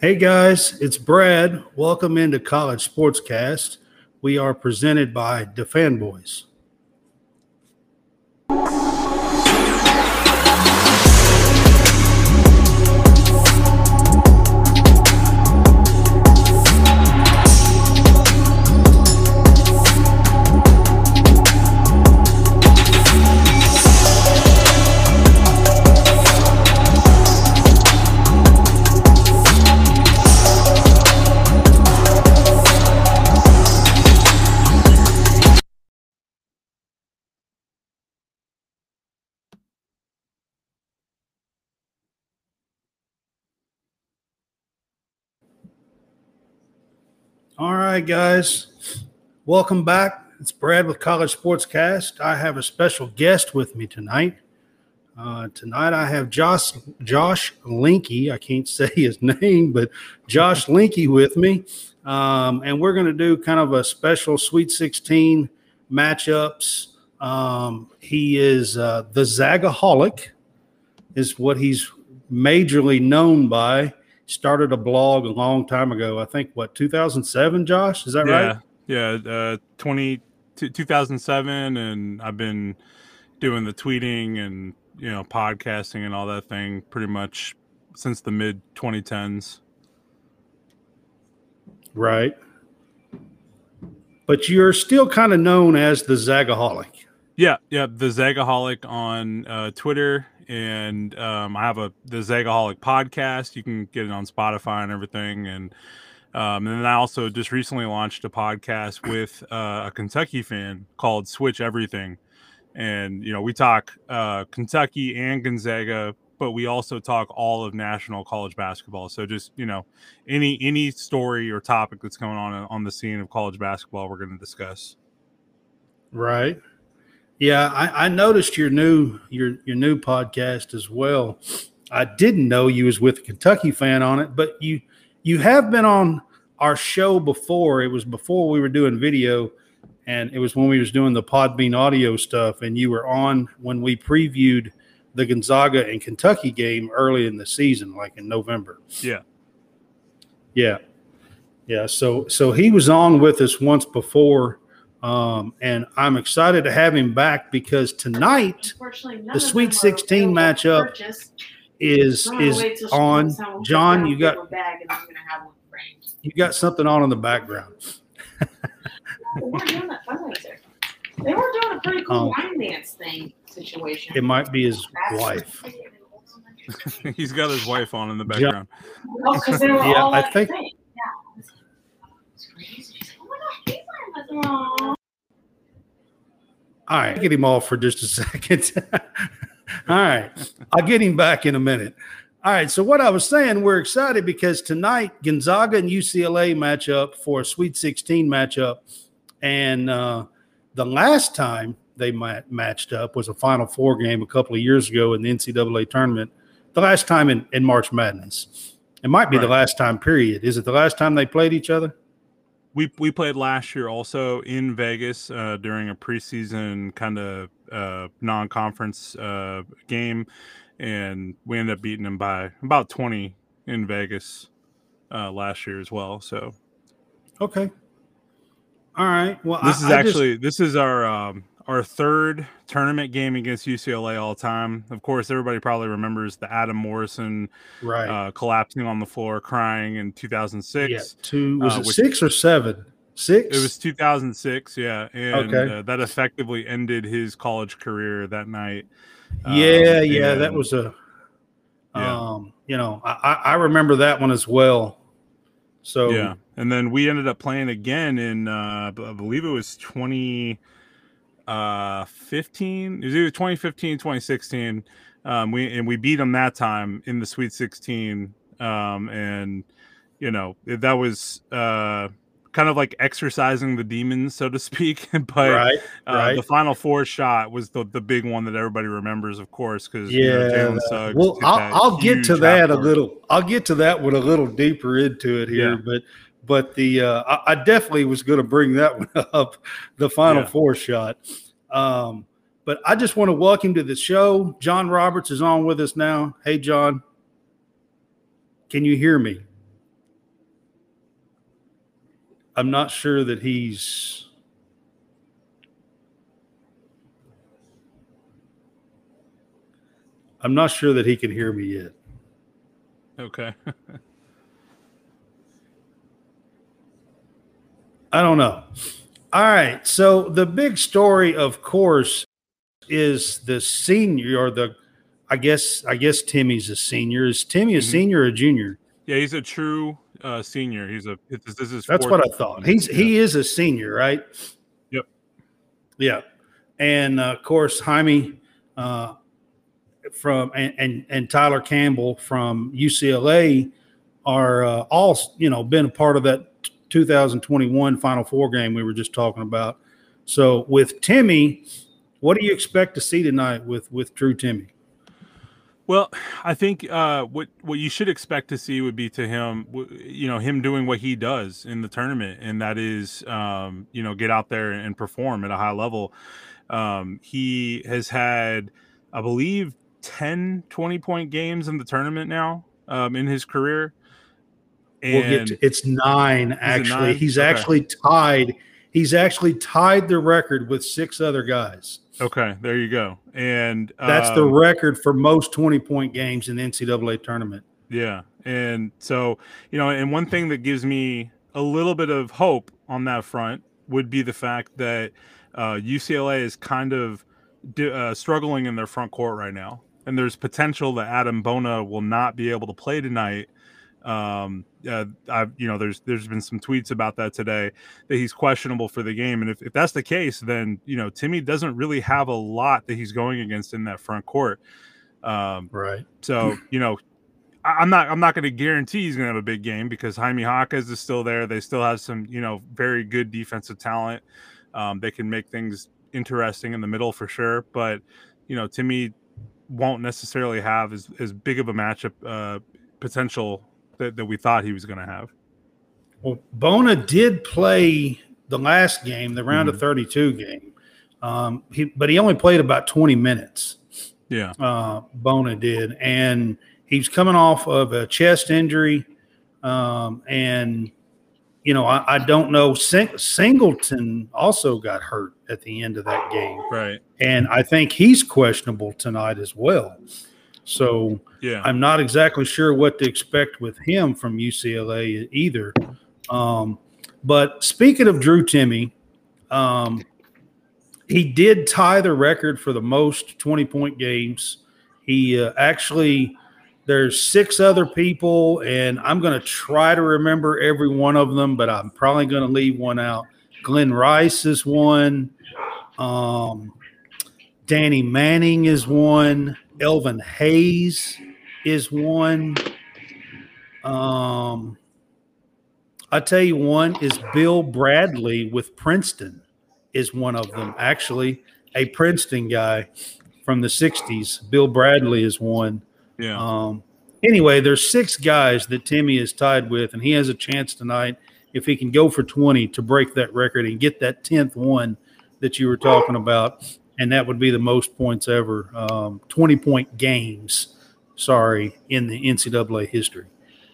Hey guys, it's Brad. Welcome into College Sportscast. We are presented by the DeFanboys. Right, guys. Welcome back. It's Brad with College Sportscast. I have a special guest with me tonight. Uh, tonight I have Josh Josh Linke. I can't say his name, but Josh Linke with me, um, and we're going to do kind of a special Sweet 16 matchups. Um, he is uh, the Zagaholic, is what he's majorly known by started a blog a long time ago. I think what 2007, Josh, is that yeah, right? Yeah, uh 20 2007 and I've been doing the tweeting and you know podcasting and all that thing pretty much since the mid 2010s. Right. But you're still kind of known as the Zagaholic. Yeah, yeah, the Zagaholic on uh, Twitter and um, I have a the Zagaholic podcast. You can get it on Spotify and everything. And um, and then I also just recently launched a podcast with uh, a Kentucky fan called Switch Everything. And you know, we talk uh, Kentucky and Gonzaga, but we also talk all of national college basketball. So just you know, any any story or topic that's going on on the scene of college basketball, we're going to discuss. Right. Yeah, I, I, noticed your new your your new podcast as well. I didn't know you was with a Kentucky fan on it, but you you have been on our show before. It was before we were doing video, and it was when we was doing the Podbean audio stuff, and you were on when we previewed the Gonzaga and Kentucky game early in the season, like in November. Yeah, yeah, yeah. So so he was on with us once before um, and I'm excited to have him back because tonight the Sweet 16 matchup is is on. John, you got you got something on in the background. They were doing a pretty cool um, dance thing situation. It might be his wife. He's got his wife on in the background. Oh, yeah, I think. All right, get him off for just a second. All right, I'll get him back in a minute. All right, so what I was saying, we're excited because tonight Gonzaga and UCLA match up for a Sweet 16 matchup, and uh, the last time they matched up was a Final Four game a couple of years ago in the NCAA tournament. The last time in, in March Madness. It might be right. the last time. Period. Is it the last time they played each other? We we played last year also in Vegas uh, during a preseason kind of uh, non-conference uh, game, and we ended up beating them by about twenty in Vegas uh, last year as well. So, okay, all right. Well, this I, is actually just... this is our um, our third tournament game against UCLA all time. Of course, everybody probably remembers the Adam Morrison right. uh, collapsing on the floor, crying in 2006. Yeah, two was uh, it six or seven? Six. It was 2006. Yeah, and okay. uh, that effectively ended his college career that night. Yeah, um, yeah, that was a. Yeah. Um, you know, I, I remember that one as well. So yeah, and then we ended up playing again in uh, I believe it was 20- uh 15 it was either 2015 2016 um we and we beat them that time in the sweet 16 um and you know that was uh kind of like exercising the demons so to speak but right, uh, right. the final four shot was the, the big one that everybody remembers of course because yeah you know, Suggs well i'll, I'll get to that a little i'll get to that one a little deeper into it here yeah. but but the uh, I, I, definitely was going to bring that one up, the Final yeah. Four shot. Um, but I just want to welcome to the show. John Roberts is on with us now. Hey, John, can you hear me? I'm not sure that he's. I'm not sure that he can hear me yet. Okay. I don't know. All right. So the big story, of course, is the senior or the I guess I guess Timme's a senior. Is Timme a Mhm. senior or a junior? yeah, he's a true uh, senior. He's a this, this is That's what I thought. He's he is a senior, right? Yep. Yeah, and uh, of course Jaime uh, from and, and and Tyler Campbell from UCLA are uh, all you know been a part of that 2021 Final Four game we were just talking about. So with Timme, what do you expect to see tonight with with Drew Timme? Well, I think uh, what what you should expect to see would be to him, you know, him doing what he does in the tournament, and that is, um, you know, get out there and perform at a high level. Um, he has had, I believe, 10, 20 point games in the tournament now um, in his career. We'll get And to, it's nine actually. nine? He's Okay. actually tied. He's actually tied the record with six other guys. okay, there you go. And That's the um, record for most 20 point games in the NCAA tournament. Yeah. And so, you know, and one thing that gives me a little bit of hope on that front would be the fact that uh, UCLA is kind of uh, struggling in their front court right now. And there's potential that Adem Bona will not be able to play tonight. Um, uh, I've, you know, there's there's been some tweets about that today that he's questionable for the game, and if, if that's the case, then you know Timme doesn't really have a lot that he's going against in that front court. Um, Right. so you know, I- I'm not I'm not going to guarantee he's going to have a big game because Jaime Jaquez is still there. They still have some you know very good defensive talent. Um, they can make things interesting in the middle for sure. But you know, Timmy won't necessarily have as, as big of a matchup uh, potential that, that we thought he was going to have. Well, Bona did play the last game, the round Mm-hmm. of 32 game. Um, he, but he only played about 20 minutes. Yeah. uh, Bona did, and he's coming off of a chest injury, um, and you know I, I don't know. Sing- Singleton also got hurt at the end of that game, Right. and I think he's questionable tonight as well. So Yeah. I'm not exactly sure what to expect with him from UCLA either. Um, but speaking of Drew Timme, um, he did tie the record for the most 20 point games. He uh, actually, there's six other people, and I'm going to try to remember every one of them, but I'm probably going to leave one out. Glen Rice is one. Um, Danny Manning is one. Elvin Hayes is one. Um, I tell you, one is Bill Bradley with Princeton is one of them. Actually, a Princeton guy from the '60s. Bill Bradley is one. Yeah. Um, anyway, there's six guys that Timme is tied with, and he has a chance tonight if he can go for 20 to break that record and get that 10th one that you were talking about, and that would be the most points ever, um, 20 point games. Sorry, in the NCAA history.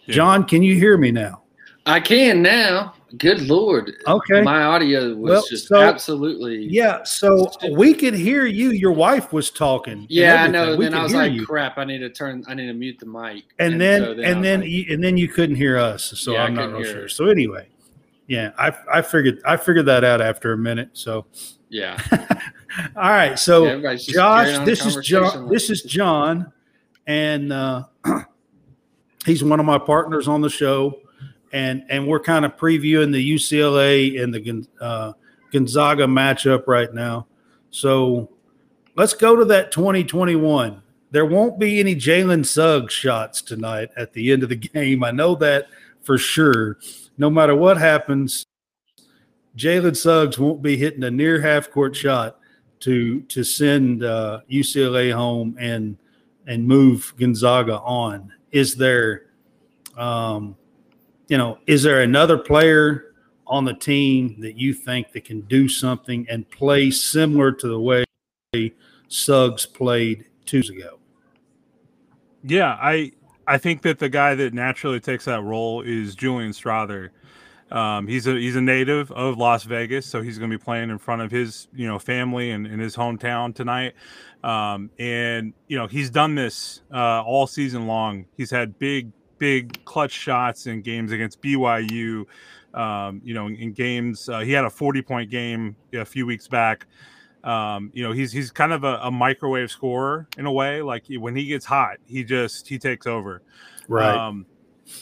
Yeah. John, can you hear me now? I can now. Good lord. Okay. My audio was Well, just so- absolutely. Yeah, so we could hear you. Your wife was talking. Yeah, I know. We then I was like, you. crap, I need to turn I need to mute the mic. and then so and I was then like, you, and then you couldn't hear us so Yeah, I i'm not real sure it. so anyway yeah i i figured i figured that out after a minute so yeah. all right so Yeah, josh this is john this is john and uh he's one of my partners on the show and and we're kind of previewing the ucla and the uh, gonzaga matchup right now so let's go to that 2021 there won't be any Jalen Suggs shots tonight at the end of the game. I know that for sure. No matter what happens, Jalen Suggs won't be hitting a near half court shot to to send uh, UCLA home and and move Gonzaga on. Is there, um, you know, is there another player on the team that you think that can do something and play similar to the way Suggs played two years ago? Yeah, I I think that the guy that naturally takes that role is Julian Strawther. Um, he's a he's a native of Las Vegas, so he's going to be playing in front of his you know family and in his hometown tonight. Um, and you know he's done this uh, all season long. He's had big big clutch shots in games against BYU. Um, you know, in, games uh, he had a 40 point game a few weeks back. Um, you know, he's he's kind of a, a, microwave scorer in a way. Like when he gets hot, he just he takes over. Right. Um,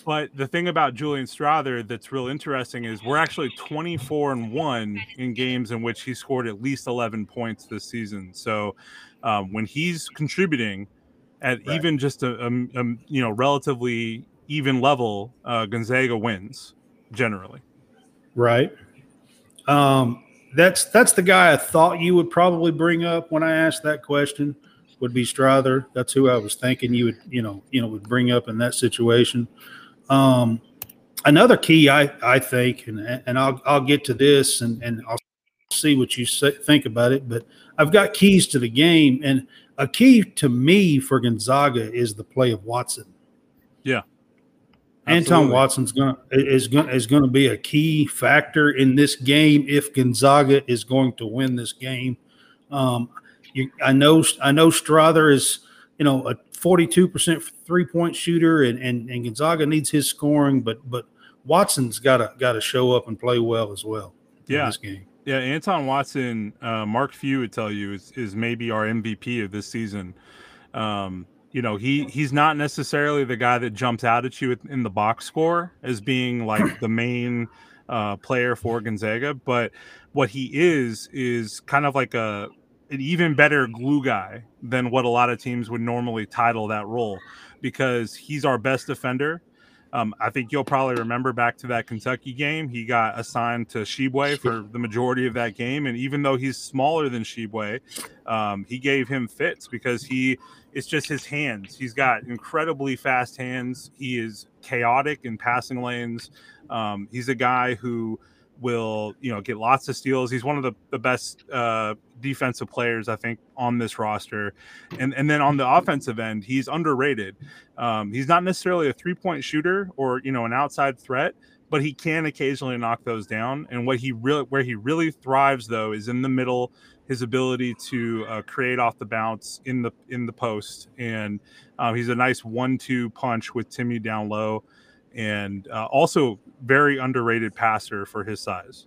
but the thing about Julian Strawther that's real interesting is we're actually 24 and one in games in which he scored at least 11 points this season. So um, when he's contributing at right. even just a, a, a, you know relatively even level, uh, Gonzaga wins generally. Right. Um, that's that's the guy I thought you would probably bring up when I asked that question. Would be Strawther. That's who I was thinking you would you know you know would bring up in that situation. Um, another key I I think, and and I'll I'll get to this and and I'll see what you say, think about it. But I've got keys to the game, and a key to me for Gonzaga is the play of Watson. Yeah. Absolutely. Anton Watson's gonna is gonna is gonna be a key factor in this game if Gonzaga is going to win this game. Um, you, I know I know Strawther is you know a 42% three point shooter and, and and Gonzaga needs his scoring, but but Watson's got to got to show up and play well as well. Yeah, this game. Yeah, Anton Watson, uh, Mark Few would tell you is is maybe our MVP of this season. Um, you know he he's not necessarily the guy that jumps out at you in the box score as being like the main uh, player for Gonzaga, but what he is is kind of like a an even better glue guy than what a lot of teams would normally title that role because he's our best defender. Um, I think you'll probably remember back to that Kentucky game. He got assigned to Tshiebwe for the majority of that game, and even though he's smaller than Tshiebwe, um, he gave him fits because he it's just his hands. He's got incredibly fast hands. He is chaotic in passing lanes. Um, he's a guy who will, you know, get lots of steals. He's one of the, the best uh, defensive players, I think, on this roster. And and then on the offensive end, he's underrated. Um, he's not necessarily a three point shooter or you know an outside threat, but he can occasionally knock those down. And what he really where he really thrives though is in the middle his ability to uh, create off the bounce in the in the post, and um, he's a nice one-two punch with Timme down low, and uh, also very underrated passer for his size.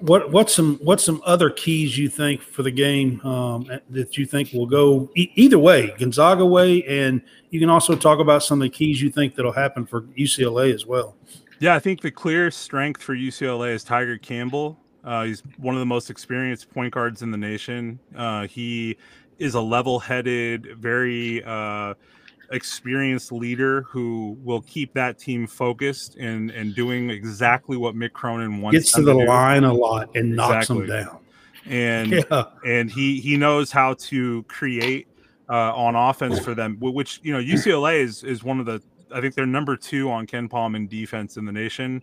What what's some what's some other keys you think for the game um, that you think will go e- either way, Gonzaga way, and you can also talk about some of the keys you think that'll happen for UCLA as well. Yeah, I think the clear strength for UCLA is Tiger Campbell. Uh, he's one of the most experienced point guards in the nation. Uh, he is a level-headed, very uh, experienced leader who will keep that team focused and and doing exactly what Mick Cronin wants. Gets to the to line a lot and knocks them down. And yeah. and he he knows how to create uh, on offense for them, which you know UCLA is is one of the I think they're number two on KenPom in defense in the nation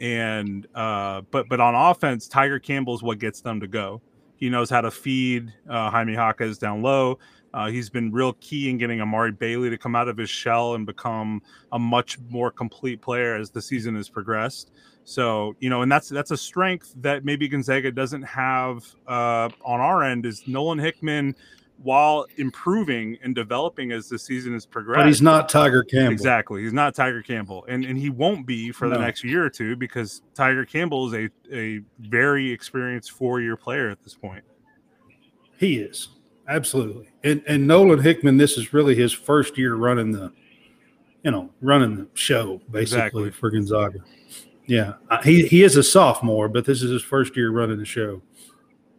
and uh, but but on offense, Tiger Campbell is what gets them to go. He knows how to feed uh, Jaime Jaquez down low. Uh, he's been real key in getting Amari Bailey to come out of his shell and become a much more complete player as the season has progressed. So you know, and that's that's a strength that maybe Gonzaga doesn't have uh, on our end. Is Nolan Hickman while improving and developing as the season has progressed. But he's not Tiger Campbell. Exactly. He's not Tiger Campbell. And and he won't be for no. the next year or two because Tiger Campbell is a, a very experienced four year player at this point. He is. Absolutely. And and Nolan Hickman, this is really his first year running the, you know, running the show basically exactly. for Gonzaga. Yeah. He he is a sophomore, but this is his first year running the show.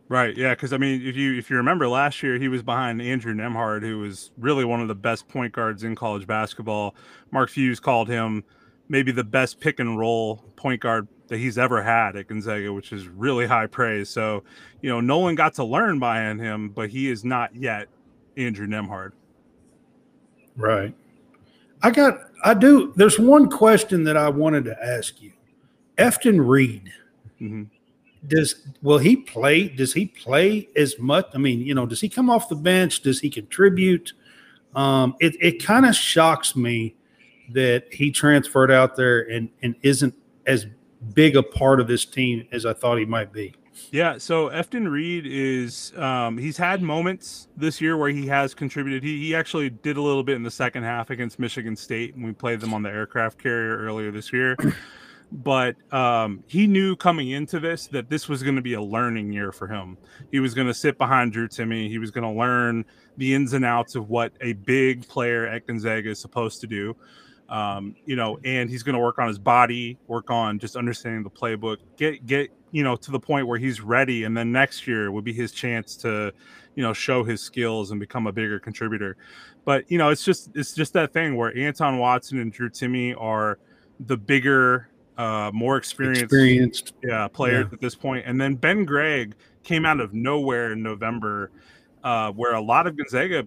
Right. Yeah. Because I mean, if you if you remember last year, he was behind Andrew Nembhard, who was really one of the best point guards in college basketball. Mark Few called him maybe the best pick and roll point guard that he's ever had at Gonzaga, which is really high praise. So, you know, Nolan got to learn behind him, but he is not yet Andrew Nembhard. Right. I got. I do. There's one question that I wanted to ask you. Efton Reid. Mm-hmm does will he play? Does he play as much? I mean, you know, does he come off the bench? Does he contribute? Um, it it kind of shocks me that he transferred out there and and isn't as big a part of this team as I thought he might be. Yeah, so Efton Reid is um, he's had moments this year where he has contributed. He, he actually did a little bit in the second half against Michigan State, and we played them on the aircraft carrier earlier this year. but um, he knew coming into this that this was going to be a learning year for him. He was going to sit behind Drew Timme. He was going to learn the ins and outs of what a big player at Gonzaga is supposed to do um, you know, and he's going to work on his body, work on just understanding the playbook, get get you know to the point where he's ready, and then next year would be his chance to, you know, show his skills and become a bigger contributor. But you know, it's just it's just that thing where Anton Watson and Drew Timme are the bigger, uh, more experienced, experienced. yeah, players yeah. at this point, and then Ben Gregg came out of nowhere in November. Uh, where a lot of Gonzaga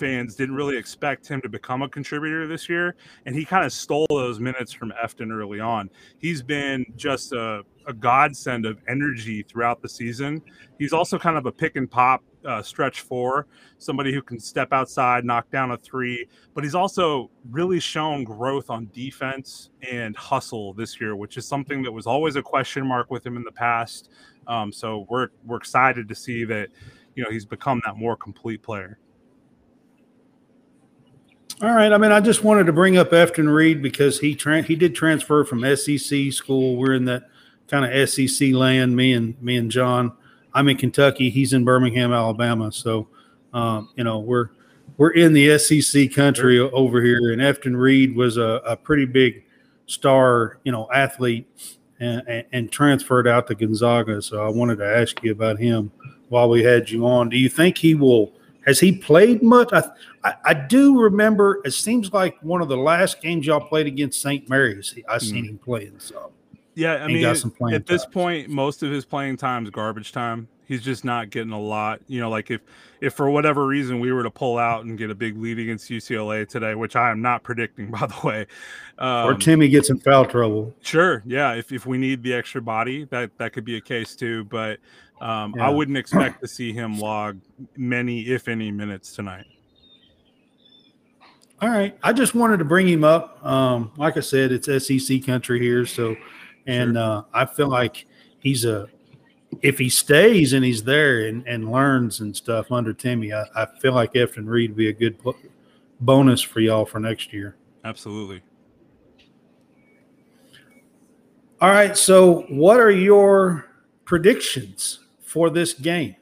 fans didn't really expect him to become a contributor this year, and he kind of stole those minutes from Efton early on. He's been just a, a godsend of energy throughout the season. He's also kind of a pick and pop uh, stretch four, somebody who can step outside, knock down a three, but he's also really shown growth on defense and hustle this year, which is something that was always a question mark with him in the past. Um, so we're we're excited to see that you know he's become that more complete player. All right. I mean, I just wanted to bring up Efton Reid because he tra- he did transfer from SEC school. We're in that kind of SEC land. Me and me and John. I'm in Kentucky. He's in Birmingham, Alabama. So, um, you know, we're we're in the SEC country over here. And Efton Reid was a, a pretty big star, you know, athlete, and, and, and transferred out to Gonzaga. So I wanted to ask you about him while we had you on. Do you think he will? Has he played much? I, I, I, do remember. It seems like one of the last games y'all played against St. Mary's. I seen mm. him playing. So yeah, I mean, at this point, most of his playing time is garbage time. He's just not getting a lot. You know, like if if for whatever reason we were to pull out and get a big lead against UCLA today, which I am not predicting, by the way, um, or Timme gets in foul trouble. Sure, yeah. If if we need the extra body, that that could be a case too. But um, yeah. I wouldn't expect to see him log many, if any, minutes tonight. All right. I just wanted to bring him up. Um, like I said, it's SEC country here. So, and sure. uh, I feel like he's a, if he stays and he's there and, and learns and stuff under Timme, I, I feel like Efton Reid would be a good bonus for y'all for next year. Absolutely. All right. So, what are your predictions for this game?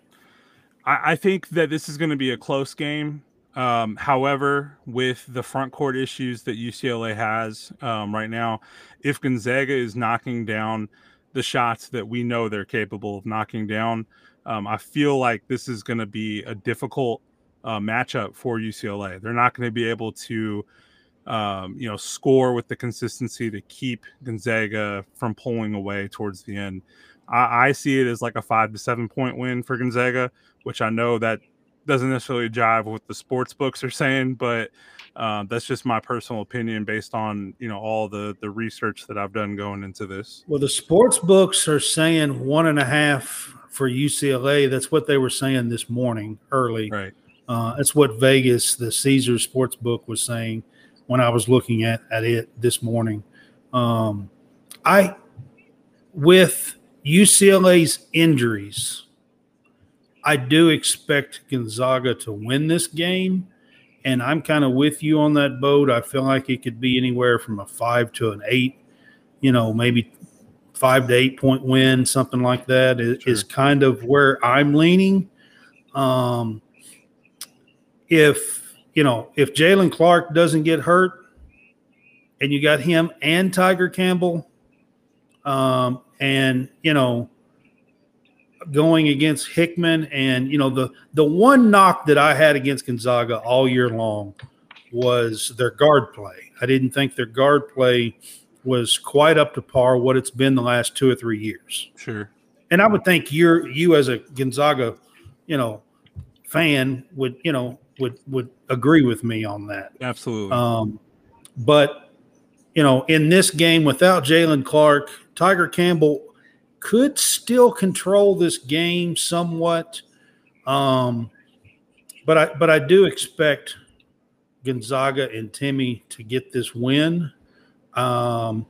I, I think that this is going to be a close game. Um, however, with the front court issues that UCLA has um, right now, if Gonzaga is knocking down the shots that we know they're capable of knocking down, um, I feel like this is going to be a difficult uh, matchup for UCLA. They're not going to be able to, um, you know, score with the consistency to keep Gonzaga from pulling away towards the end. I, I see it as like a five to seven point win for Gonzaga, which I know that doesn't necessarily jive with what the sports books are saying, but uh, that's just my personal opinion based on you know all the the research that I've done going into this. Well, the sports books are saying one and a half for UCLA. That's what they were saying this morning early. Right. Uh, that's what Vegas, the Caesar Sports Book, was saying when I was looking at at it this morning. Um, I with UCLA's injuries, I do expect Gonzaga to win this game. And I'm kind of with you on that boat. I feel like it could be anywhere from a five to an eight, you know, maybe five to eight point win, something like that is, sure. is kind of where I'm leaning. Um, if, you know, if Jaylen Clark doesn't get hurt and you got him and Tiger Campbell, um, and you know going against Hickman and you know the the one knock that I had against Gonzaga all year long was their guard play. I didn't think their guard play was quite up to par what it's been the last two or three years. Sure. And I would think you're you as a Gonzaga, you know, fan would you know would would agree with me on that. Absolutely. Um, but you know, in this game without Jaylen Clark, Tiger Campbell could still control this game somewhat. Um, but I but I do expect Gonzaga and Timme to get this win. Um,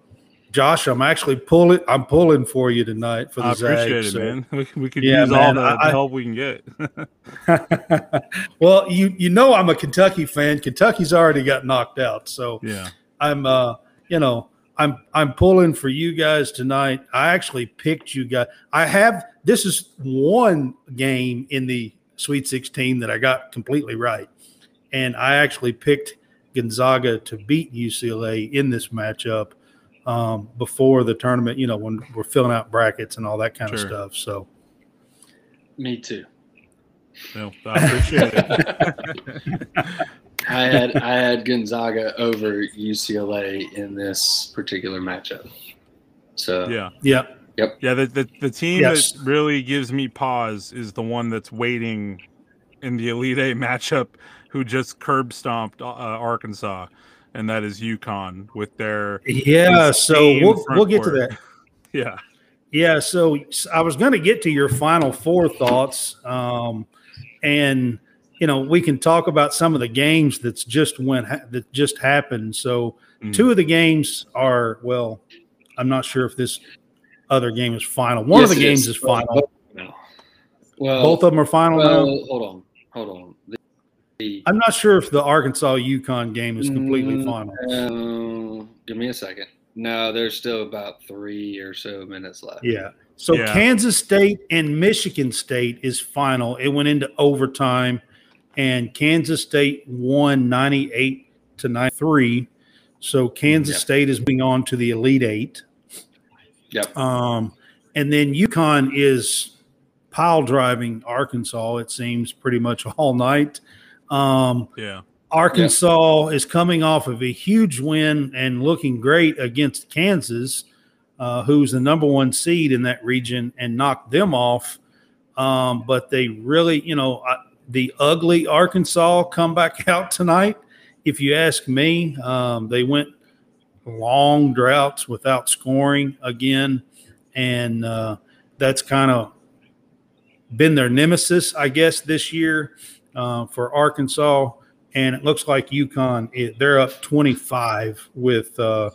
Josh, I'm actually pulling. I'm pulling for you tonight for the I appreciate Zags. it, so- man. We, we could Yeah, use man, all the, I- the help we can get. well, you you know I'm a Kentucky fan. Kentucky's already got knocked out, so yeah. I'm uh you know I'm I'm pulling for you guys tonight. I actually picked you guys. I have this is one game in the Sweet 16 that I got completely right, and I actually picked Gonzaga to beat UCLA in this matchup um, before the tournament. You know when we're filling out brackets and all that kind of stuff. So Me too. No, I appreciate it. I had I had Gonzaga over UCLA in this particular matchup. So yeah. yeah, yep, Yeah, the, the, the team Yes. that really gives me pause is the one that's waiting in the Elite Eight matchup who just curb stomped uh, Arkansas, and that is UConn with their yeah. So we'll we'll get to that. yeah Yeah, so I was going to get to your final four thoughts, um, and you know we can talk about some of the games that's just went ha- that just happened. So Mm. two of the games are well, I'm not sure if this other game is final. One Yes, of the games is. is, final. Well. Well, Both of them are final well, now. hold on, hold on. The, the- I'm not sure if the Arkansas UConn game is completely Mm, final. uh, give me a second. No, there's still about three or so minutes left. Yeah. So Yeah. Kansas State and Michigan State is final. It went into overtime, and Kansas State won 98 to 93. So Kansas Yep. State is moving on to the Elite Eight. Yep. Um, and then UConn is pile driving Arkansas, it seems, pretty much all night. Um, yeah Arkansas is coming off of a huge win and looking great against Kansas, uh, who's the number one seed in that region, and knocked them off. Um, but they really, you know, uh, the ugly Arkansas come back out tonight. If you ask me, um, they went long droughts without scoring again, and uh, that's kind of been their nemesis, I guess, this year uh, for Arkansas and it looks like UConn it, they're up 25 with uh,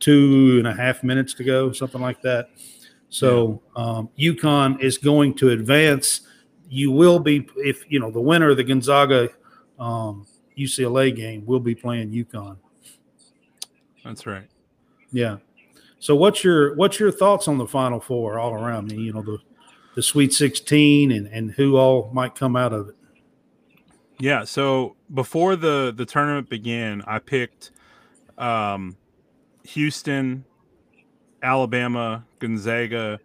two and a half minutes to go, something like that. So um, UConn is going to advance. You will be if you know the winner of the Gonzaga um, UCLA game will be playing UConn. that's right Yeah. So what's your what's your thoughts on the Final Four all around? I mean, you know the the Sweet 16 and and who all might come out of it. Yeah, so before the the tournament began, I picked um Houston, Alabama, Gonzaga,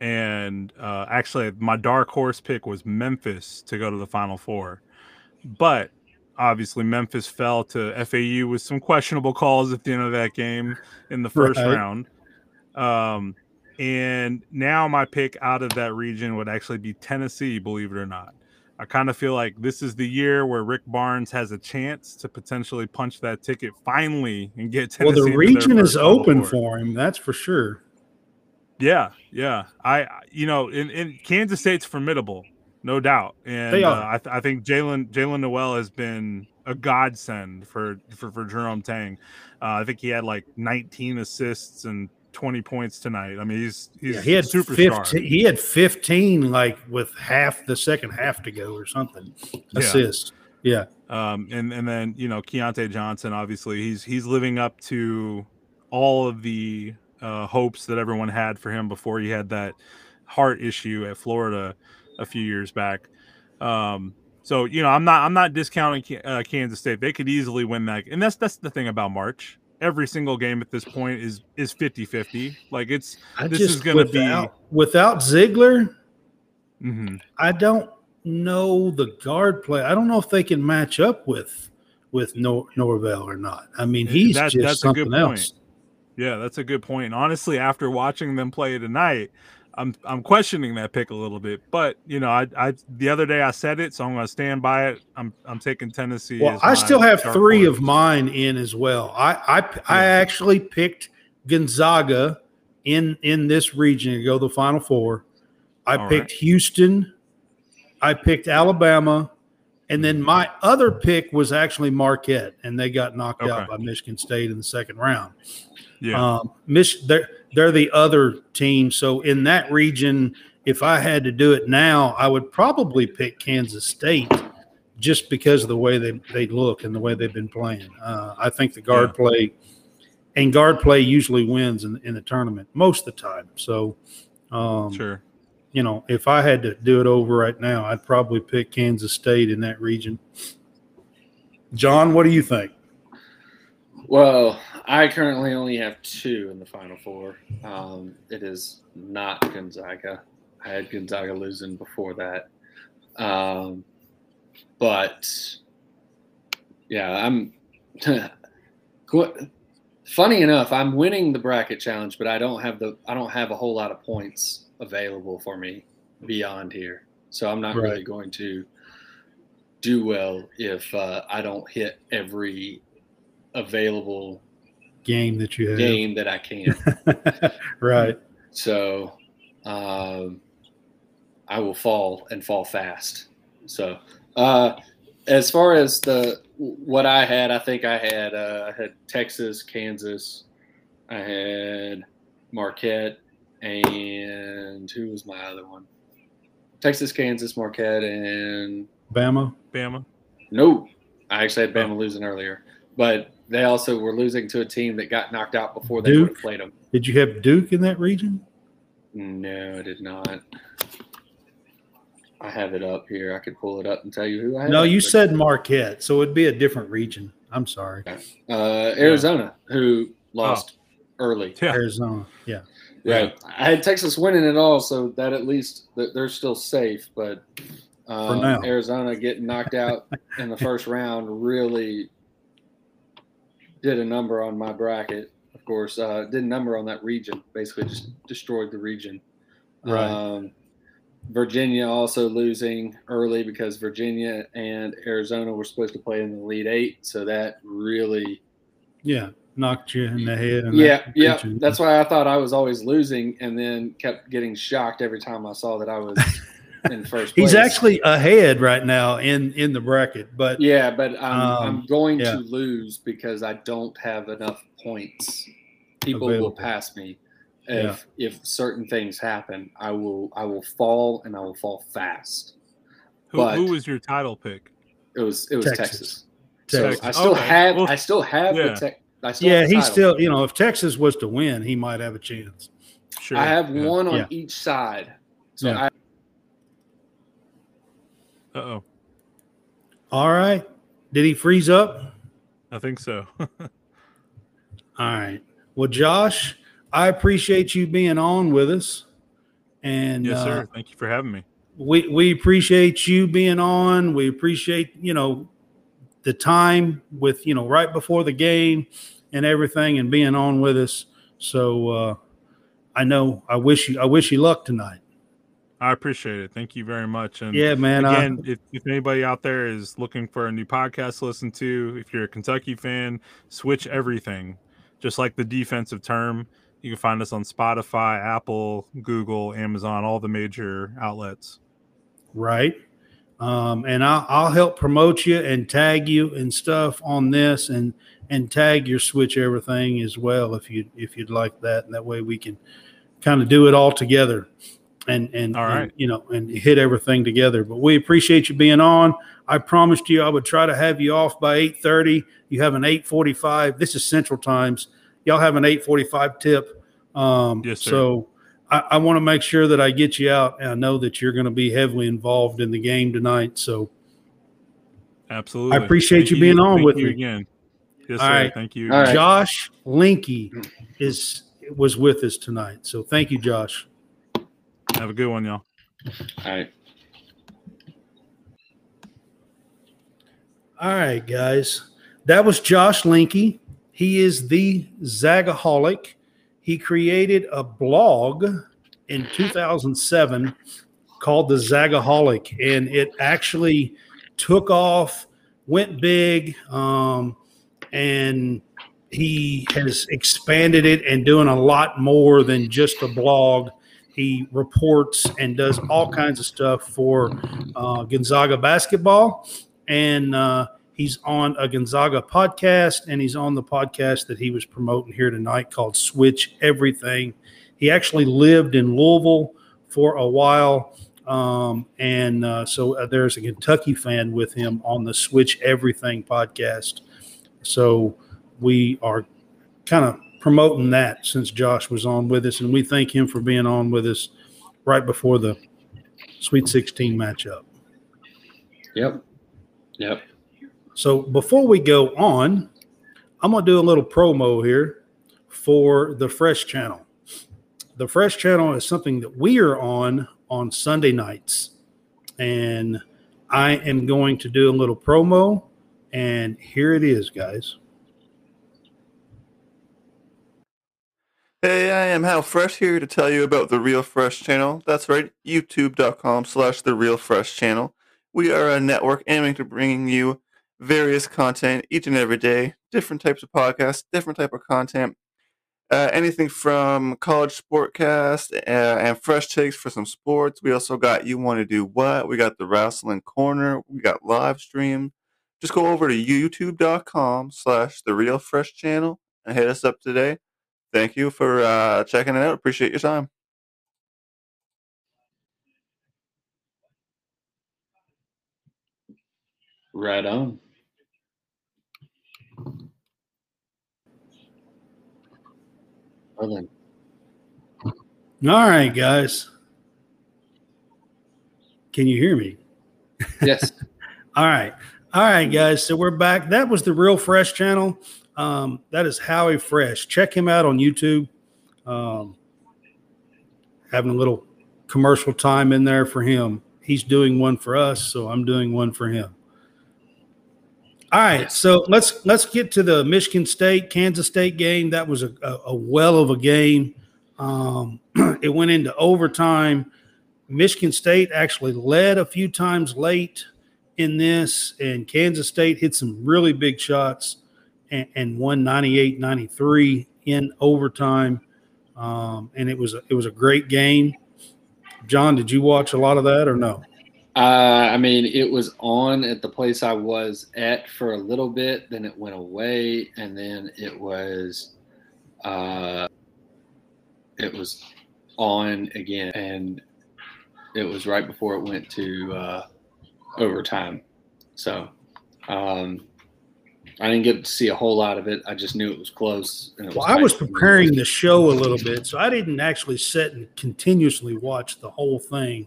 and uh actually my dark horse pick was Memphis to go to the final four. But obviously Memphis fell to FAU with some questionable calls at the end of that game in the first Right. round. Um and now my pick out of that region would actually be Tennessee, believe it or not. I kind of feel like this is the year where Rick Barnes has a chance to potentially punch that ticket finally and get Tennessee. Well, the region is open Four. for him, that's for sure. Yeah, yeah. I, you know, in, in Kansas State's formidable, no doubt, and uh. I, th- I think Jalen Jalen Noel has been a godsend for for, for Jerome Tang. Uh, I think he had like 19 assists and 20 points tonight. I mean, he's he's Yeah, he had superstar. 15, he had 15 like with half the second half to go or something. Yeah. Assist. Yeah. Um, and and then you know Keyontae Johnson, obviously he's he's living up to all of the uh, hopes that everyone had for him before he had that heart issue at Florida a few years back. Um, so you know I'm not I'm not discounting uh, Kansas State. They could easily win that, and that's that's the thing about March. Every single game at this point is is 50-50. Like it's I This just is gonna be- without, Zeigler, mhm. I don't know the guard play. I don't know if they can match up with with Nor- Norvell or not. I mean, he's That- just that's a good something else. Yeah, that's a good point. And honestly, after watching them play tonight, I'm I'm questioning that pick a little bit. But you know, I I the other day I said it, so I'm going to stand by it. I'm I'm taking Tennessee. Well, I still have three of mine in as well. I I, I Yeah. actually picked Gonzaga in in this region to go the Final Four. I All picked Houston. I picked Alabama, And then my other pick was actually Marquette, and they got knocked out by Michigan State in the second round. Yeah. Um, Mich- they're, they're the other team. So in that region, if I had to do it now, I would probably pick Kansas State just because of the way they, they look and the way they've been playing. Uh, I think the guard Yeah. play and guard play usually wins in, in the tournament most of the time. So, um, sure. you know, if I had to do it over right now, I'd probably pick Kansas State in that region. John, what do you think? Well, I currently only have two in the final four. Um, it is not Gonzaga. I had Gonzaga losing before that. Um, but yeah, I'm. Funny enough, I'm winning the bracket challenge, but I don't have the I don't have a whole lot of points available for me beyond here. So I'm not really going to do well if uh, I don't hit every available Game that you have. game that I can. right. So um, I will fall and fall fast. So uh, as far as the what I had, I think I had uh, I had Texas, Kansas, I had Marquette, and who was my other one? Texas, Kansas, Marquette, and Bama. Bama. no, I actually had Bama losing earlier, but they also were losing to a team that got knocked out before they would Duke? have played them. Did you have Duke in that region? No, I did not. I have it up here. I could pull it up and tell you who I had. No, you but, said Marquette, so it'd be a different region. I'm sorry. uh, Arizona, who lost early. Yeah. Arizona. Yeah. Yeah, I had Texas winning it all, so that at least they're still safe. But um, now. Arizona getting knocked out in the first round really did a number on my bracket. Of course, uh, did a number on that region. Basically, just destroyed the region. Right. Um, Virginia also losing early because Virginia and Arizona were supposed to play in the Elite Eight, so that really Yeah. Knocked you in the head. in yeah, that yeah. That's why I thought I was always losing, and then kept getting shocked every time I saw that I was in first place. He's actually ahead right now in in the bracket, but yeah, but I'm, Um, I'm going yeah. to lose because I don't have enough points. People Available. will pass me if if certain things happen. I will I will fall and I will fall fast. Who, But- who was your title pick? It was it was Texas. Texas. So I still Okay. have Well, I still have yeah. the tech. Still yeah, have he's still you know if Texas was to win, he might have a chance. Sure. I have yeah. one on Yeah. each side. So Yeah. I, Uh oh. All right, did he freeze up? I think so. All right. Well, Josh, I appreciate you being on with us, and yes, uh, sir. Thank you for having me. we we appreciate you being on. We appreciate you know the time with you know right before the game and everything, and being on with us. So uh, I know I wish you I wish you luck tonight. I appreciate it. Thank you very much. And Yeah, man. Again, if, if anybody out there is looking for a new podcast to listen to, if you're a Kentucky fan, switch everything. Just like the defensive term, you can find us on Spotify, Apple, Google, Amazon, all the major outlets. right? Um, and I'll, I'll help promote you and tag you and stuff on this, and and tag your switch everything as well if you if you'd like that, and that way we can kind of do it all together, and and, All right. and, you know and hit everything together. But we appreciate you being on. I promised you I would try to have you off by eight thirty. You have an eight forty five. This is Central Times. Y'all have an eight forty five tip. Um, Yes, sir. So I, I want to make sure that I get you out. And I know that you're going to be heavily involved in the game tonight. So Absolutely. I appreciate Thank you being on Thank with you me. again. Yes, All sir. right. Thank you. All right. Josh Linke is was with us tonight. So thank you, Josh. Have a good one, y'all. all right. All right, guys. That was Josh Linke. He is the Zagaholic. He created a blog in 2007 called the Zagaholic, and it actually took off, went big, um, and he has expanded it and doing a lot more than just a blog. He reports and does all kinds of stuff for uh, Gonzaga basketball and uh, he's on a Gonzaga podcast, and he's on the podcast that he was promoting here tonight called Switch Everything. He actually lived in Louisville for a while. Um, and uh, so uh, there's a Kentucky fan with him on the Switch Everything podcast. So we are kind of promoting that since Josh was on with us, and we thank him for being on with us right before the Sweet 16 matchup. Yep. Yep. So before we go on, I'm going to do a little promo here for the Fresh Channel. The Fresh Channel is something that we are on on Sunday nights. And I am going to do a little promo. And here it is, guys. Hey, I am Hal Fresh here to tell you about the Real Fresh channel. That's right, youtube.com slash the Real Fresh channel. We are a network aiming to bringing you various content each and every day, different types of podcasts, different type of content, uh, anything from college sportcast uh, and fresh takes for some sports. We also got you want to do what? We got the wrestling corner. We got live stream. Just go over to youtube.com slash the Real Fresh channel and hit us up today thank you for uh, checking it out. Appreciate your time. Right on. Well. All right, guys. Can you hear me? Yes. All right. All right, guys. So we're back. That was the Real Fresh channel. Um, that is Howie Fresh. Check him out on YouTube. Um, having a little commercial time in there for him. He's doing one for us, so I'm doing one for him. All right, so let's let's get to the Michigan State Kansas State game. That was a, a, a well of a game. Um, it went into overtime. Michigan State actually led a few times late in this, and Kansas State hit some really big shots and, and won 98 93 in overtime. Um, and it was it was a great game. John, did you watch a lot of that or no? Uh, I mean, it was on at the place I was at for a little bit, then it went away, and then it was, uh, it was on again, and it was right before it went to uh, overtime. So, um, I didn't get to see a whole lot of it. I just knew it was close. And it Well, I was preparing the show a little bit, so I didn't actually sit and continuously watch the whole thing,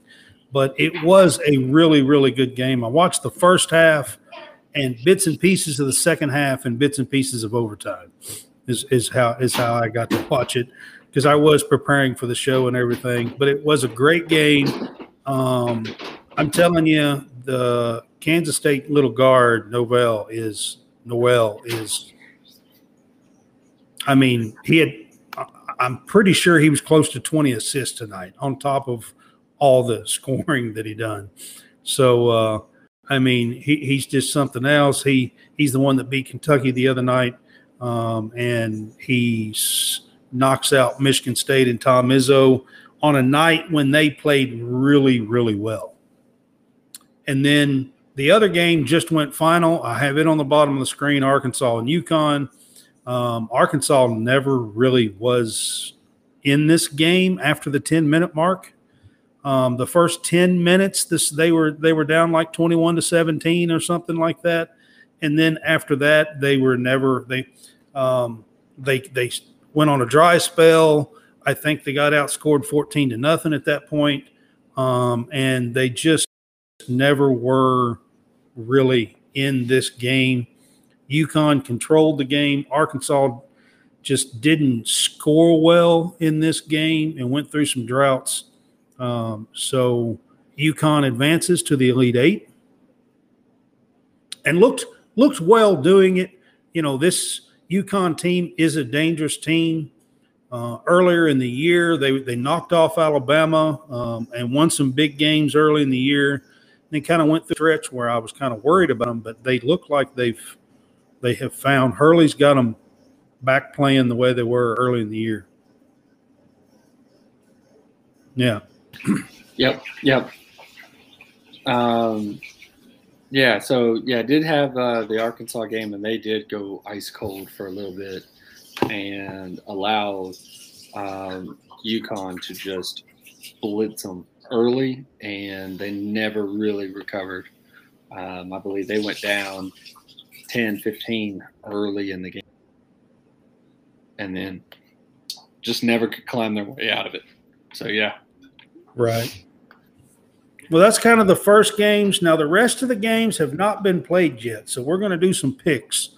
but it was a really, really good game. I watched the first half and bits and pieces of the second half and bits and pieces of overtime. Is is how is how I got to watch it because I was preparing for the show and everything. But it was a great game. Um, I'm telling you, the Kansas State little guard Nowell is Nowell is. I mean, he had. I'm pretty sure he was close to 20 assists tonight, on top of all the scoring that he done. So, uh, I mean, he, he's just something else. He he's the one that beat Kentucky the other night, um, and he knocks out Michigan State and Tom Izzo on a night when they played really, really well. And then the other game just went final. I have it on the bottom of the screen Arkansas and UConn. Um, Arkansas never really was in this game after the 10 minute mark. Um, the first 10 minutes, this they were they were down like 21 to 17 or something like that. And then after that, they were never they um, they they went on a dry spell. I think they got outscored 14 to nothing at that point. Um, and they just never were really in this game. UConn controlled the game. Arkansas just didn't score well in this game and went through some droughts. Um, so UConn advances to the Elite Eight and looked looked well doing it. You know, this UConn team is a dangerous team. Uh, earlier in the year, they they knocked off Alabama um, and won some big games early in the year. They kind of went through stretch where I was kind of worried about them, but they look like they've they have found Hurley's got them back playing the way they were early in the year. Yeah. Yep, yep. Um, Yeah, so yeah, I did have uh, the Arkansas game, and they did go ice cold for a little bit, and allow um, UConn to just blitz them early, and they never really recovered. Um, I believe they went down 10, 15 early in the game, and then just never could climb their way out of it. So yeah, Right. Well, that's kind of the first games. Now, the rest of the games have not been played yet. So, we're going to do some picks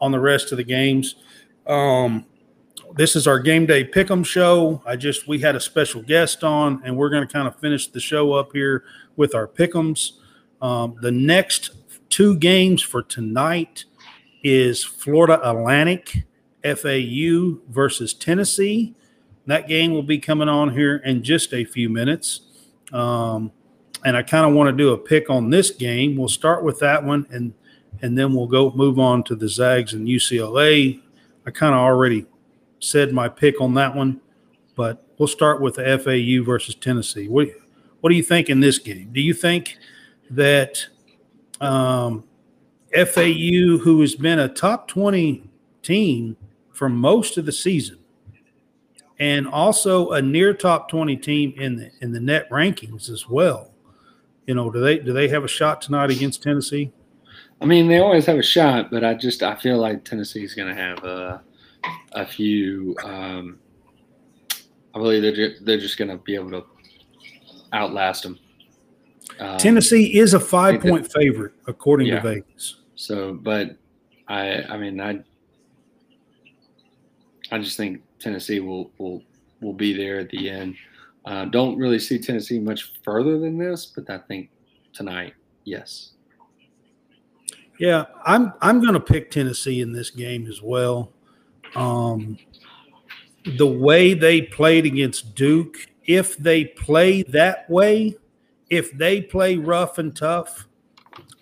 on the rest of the games. Um, this is our game day pick 'em show. I just, we had a special guest on, and we're going to kind of finish the show up here with our pick 'ems. Um, the next two games for tonight is Florida Atlantic, FAU versus Tennessee. That game will be coming on here in just a few minutes. Um, and I kind of want to do a pick on this game. We'll start with that one, and and then we'll go move on to the Zags and UCLA. I kind of already said my pick on that one, but we'll start with the FAU versus Tennessee. What what do you think in this game? Do you think that um, FAU, who has been a top twenty team for most of the season, and also a near top 20 team in the in the net rankings as well. You know, do they do they have a shot tonight against Tennessee? I mean, they always have a shot, but I just I feel like Tennessee's going to have a, a few. Um, I believe they're ju- they're just going to be able to outlast them. Um, Tennessee is a five think that- point favorite according Yeah. to Vegas. So, but I I mean I I just think Tennessee will will will be there at the end. Uh, don't really see Tennessee much further than this, but I think tonight, yes. Yeah, I'm I'm going to pick Tennessee in this game as well. Um, the way they played against Duke, if they play that way, if they play rough and tough,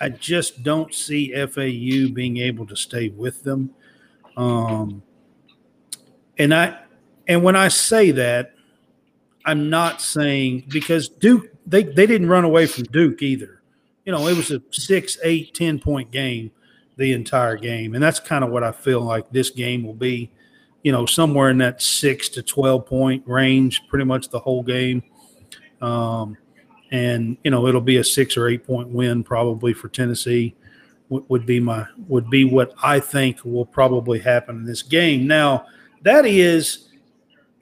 I just don't see FAU being able to stay with them. Um, and I and when I say that, I'm not saying because Duke they they didn't run away from Duke either you know, it was a six, eight, ten point game the entire game. And that's kind of what I feel like this game will be, you know, somewhere in that six to 12 point range, pretty much the whole game. Um, and, you know, it'll be a six or eight point win probably for Tennessee would, would be my, would be what I think will probably happen in this game. Now, that is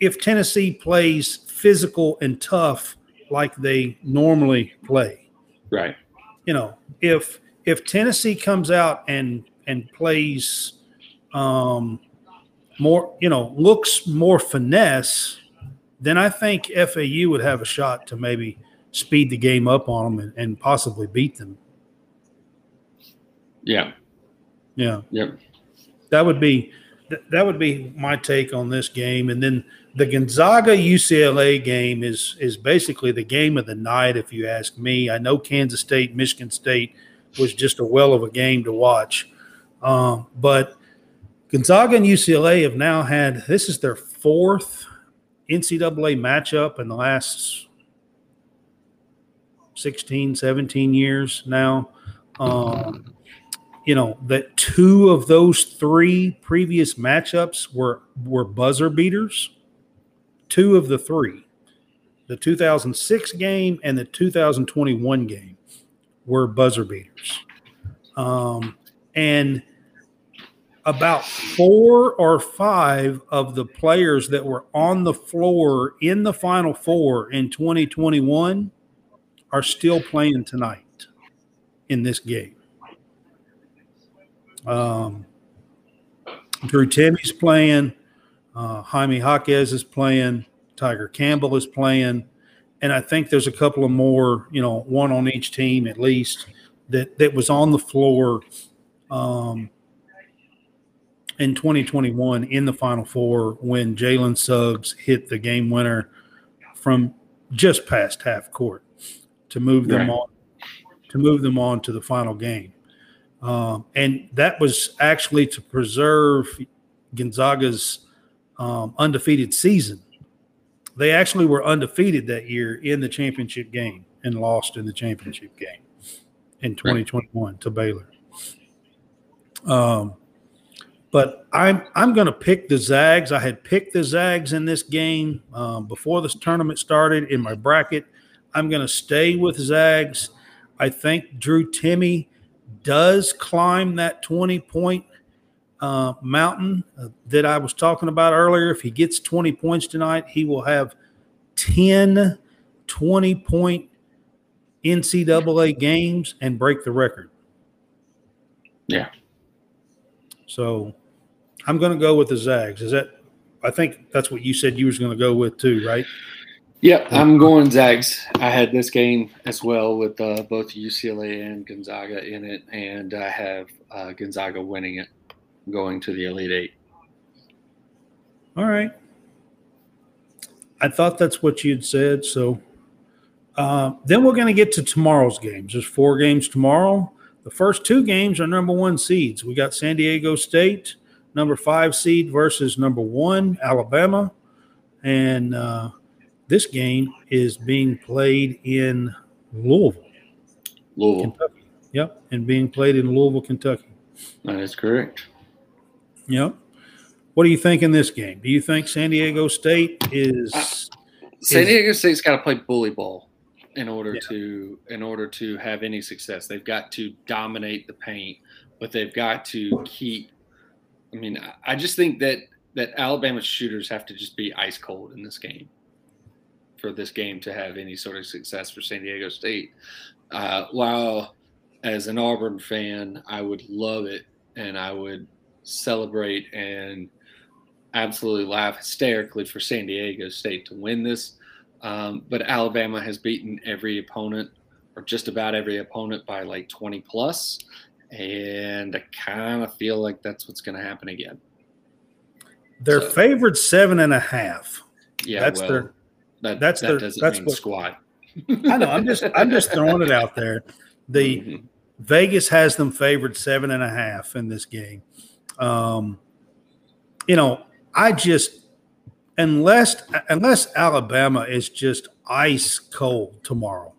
if Tennessee plays physical and tough like they normally play Right. you know, if if Tennessee comes out and and plays um more, you know, looks more finesse, then I think FAU would have a shot to maybe speed the game up on them and, and possibly beat them. Yeah. Yeah. Yep. That would be that would be my take on this game. And then the Gonzaga UCLA game is is basically the game of the night, if you ask me. I know Kansas State, Michigan State was just a well of a game to watch, um, but Gonzaga and UCLA have now had this is their fourth NCAA matchup in the last 16, 17 years now. Um, you know that two of those three previous matchups were were buzzer beaters. Two of the three, the 2006 game and the 2021 game, were buzzer beaters. Um, and about four or five of the players that were on the floor in the Final Four in 2021 are still playing tonight in this game. Um, Drew Timme's playing. Uh, Jaime Jaquez is playing. Tiger Campbell is playing. And I think there's a couple of more, you know, one on each team at least that, that was on the floor um, in 2021 in the Final Four when Jalen Suggs hit the game winner from just past half court to move them Right. on to move them on to the final game. Um, and that was actually to preserve Gonzaga's um, undefeated season. They actually were undefeated that year in the championship game and lost in the championship game. in 2021 to Baylor. Um, but I'm I'm going to pick the Zags. I had picked the Zags in this game um, before this tournament started in my bracket. I'm going to stay with Zags. I think Drew Timme does climb that 20 point uh, mountain uh, that I was talking about earlier. If he gets 20 points tonight, he will have 10 20 point NCAA games and break the record. Yeah. So I'm going to go with the Zags. Is that? I think that's what you said you was going to go with too, right? Yep, I'm going Zags. I had this game as well with uh, both UCLA and Gonzaga in it, and I have uh, Gonzaga winning it, going to the Elite Eight. All right. I thought that's what you'd said. So uh, then we're going to get to tomorrow's games. There's four games tomorrow. The first two games are number one seeds. We got San Diego State, number five seed, versus number one, Alabama. And uh, this game is being played in Louisville, Louisville. Kentucky. Yep. And being played in Louisville, Kentucky. That is correct. Yep. What do you think in this game? Do you think San Diego State is. San Is- Diego State's got to play bully ball in order Yeah. to in order to have any success. They've got to dominate the paint, but they've got to keep. I mean, I- I just think that that Alabama shooters have to just be ice cold in this game for this game to have any sort of success for San Diego State. Uh, while as an Auburn fan, I would love it and I would celebrate and absolutely laugh hysterically for San Diego State to win this. Um, but Alabama has beaten every opponent, or just about every opponent, by like 20 plus, and I kind of feel like that's what's going to happen again. They're So- favored seven and a half. Yeah, That's well, their- that, that's that their- doesn't that's mean what- squat. I know. I'm just I'm just throwing it out there. The Mhm. Vegas has them favored seven and a half in this game. Um, you know, I just unless unless Alabama is just ice cold tomorrow.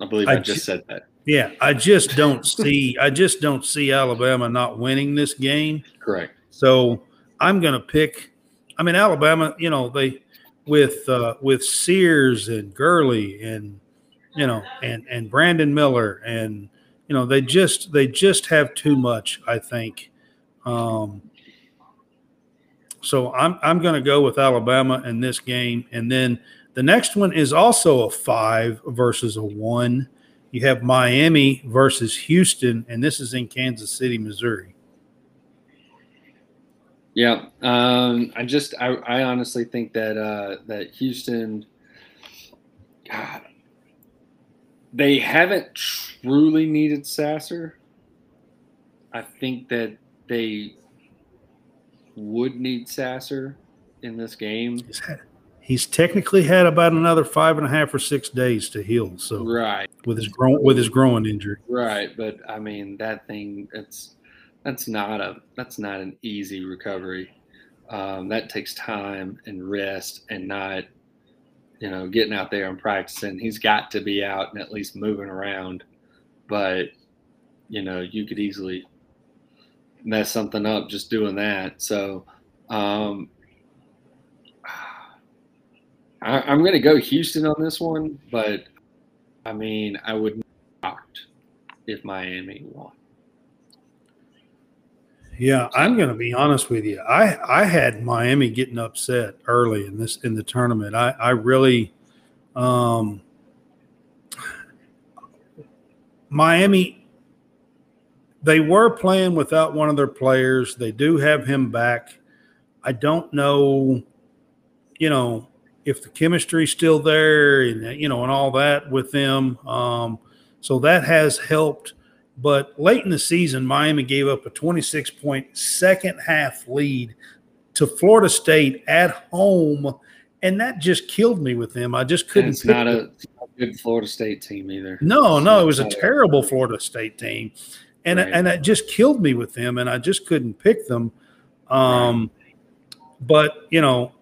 I believe I, I just ju- said that. Yeah, I just don't see I just don't see Alabama not winning this game. Correct. So I'm going to pick. I mean, Alabama. You know, they with uh, with Sears and Gurley and you know and and Brandon Miller and you know they just they just have too much. I think. Um, so I'm I'm going to go with Alabama in this game, and then the next one is also a five versus a one. You have Miami versus Houston, and this is in Kansas City, Missouri. Yeah, um, I just I, I honestly think that uh, that Houston, God, they haven't truly needed Sasser. I think that they would need Sasser in this game. He's, had, he's technically had about another five and a half or six days to heal. So Right, with his groin with his growing injury, right, but I mean that thing it's that's not a that's not an easy recovery. Um, that takes time and rest and not you know getting out there and practicing. He's got to be out and at least moving around, but you know you could easily mess something up just doing that. So um, I, I'm going to go Houston on this one, but I mean I would shocked if Miami won. Yeah, I'm going to be honest with you. I I had Miami getting upset early in this in the tournament. I I really, um, Miami. They were playing without one of their players. They do have him back. I don't know, you know, if the chemistry's still there and you know and all that with them. Um, so that has helped. But late in the season, Miami gave up a 26 point second half lead to Florida State at home, and that just killed me with them. I just couldn't. it's pick not a, it's not a good Florida State team either. No, no, it was a terrible Florida State team, and Right. and it just killed me with them, and I just couldn't pick them. Um, but you know,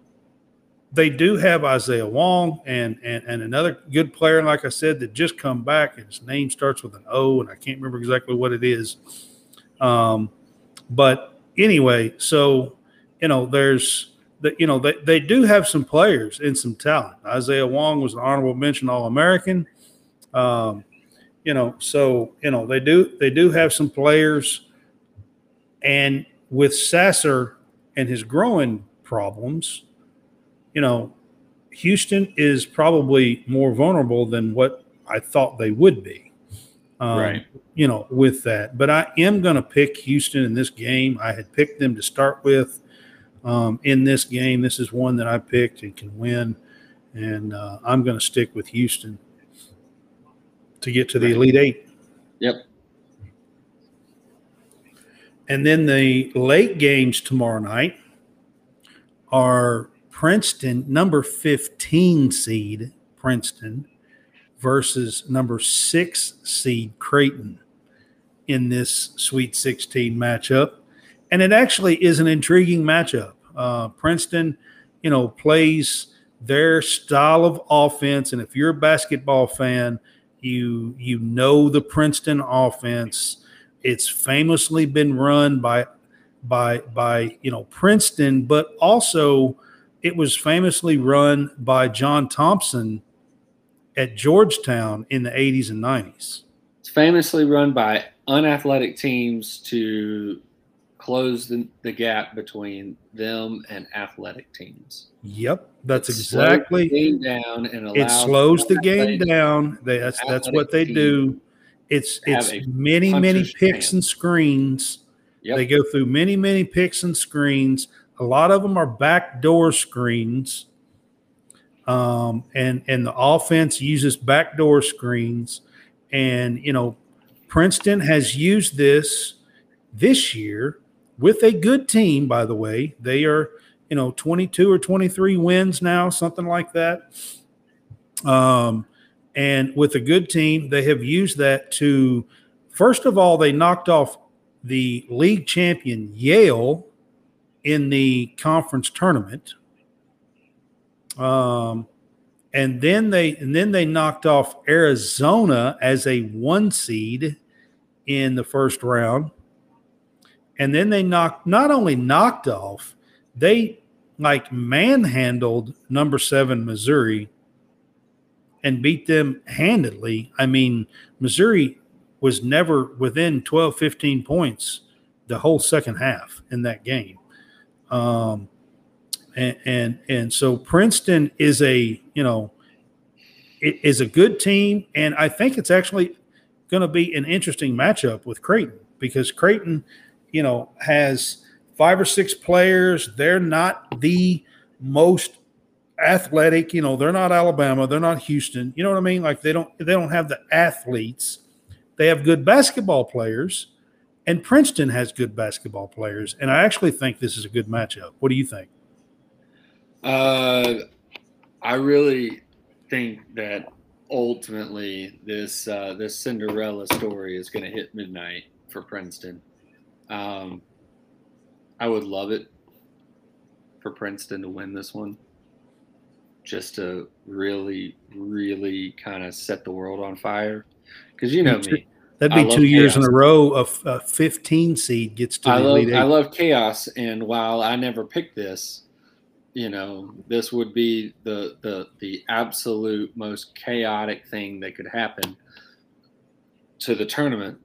they do have Isaiah Wong and, and and another good player, like I said, that just come back. And his name starts with an O, and I can't remember exactly what it is. Um, but anyway, so you know, there's that you know they, they do have some players and some talent. Isaiah Wong was an honorable mention All American. Um, you know, so you know they do they do have some players, and with Sasser and his growing problems, you know, Houston is probably more vulnerable than what I thought they would be. Um, Right. You know, with that, but I am going to pick Houston in this game. I had picked them to start with um, in this game. This is one that I picked and can win, and uh, I'm going to stick with Houston to get to the Elite Eight. Yep. And then the late games tomorrow night are Princeton, number 15 seed Princeton versus number six seed Creighton in this Sweet 16 matchup. And it actually is an intriguing matchup. Uh, Princeton, you know, plays their style of offense. And if you're a basketball fan, you you know the Princeton offense. It's famously been run by by by you know Princeton, but also it was famously run by John Thompson at Georgetown in the 80s and 90s. It's famously run by unathletic teams to close the, the gap between them and athletic teams. Yep, that's It exactly. game down and It slows the game down. They, that's that's what they do. It's it's many many picks and screens. Yep. They go through many many picks and screens. A lot of them are backdoor screens. Um, and and the offense uses backdoor screens, and you know, Princeton has used this this year with a good team. By the way, they are you know 22 or 23 wins now, something like that. Um, and with a good team, they have used that to, first of all, they knocked off the league champion Yale in the conference tournament. Um, and then they and then they knocked off Arizona as a one seed in the first round. And then they knocked not only knocked off, they like manhandled number seven Missouri and beat them handedly. I mean, Missouri was never within 12, 15 points the whole second half in that game. Um, and, and, and so Princeton is a, you know, it is a good team. And I think it's actually going to be an interesting matchup with Creighton because Creighton, you know, has five or six players. They're not the most athletic, you know, they're not Alabama, they're not Houston. You know what I mean? Like they don't they don't have the athletes. They have good basketball players, and Princeton has good basketball players. And I actually think this is a good matchup. What do you think? Uh, I really think that ultimately this uh, this Cinderella story is going to hit midnight for Princeton. Um, I would love it for Princeton to win this one, just to really, really kind of set the world on fire. Because you know me, That'd be two years in a row of a 15 seed gets to I the love I love chaos, and while I never picked this, you know, this would be the the the absolute most chaotic thing that could happen to the tournament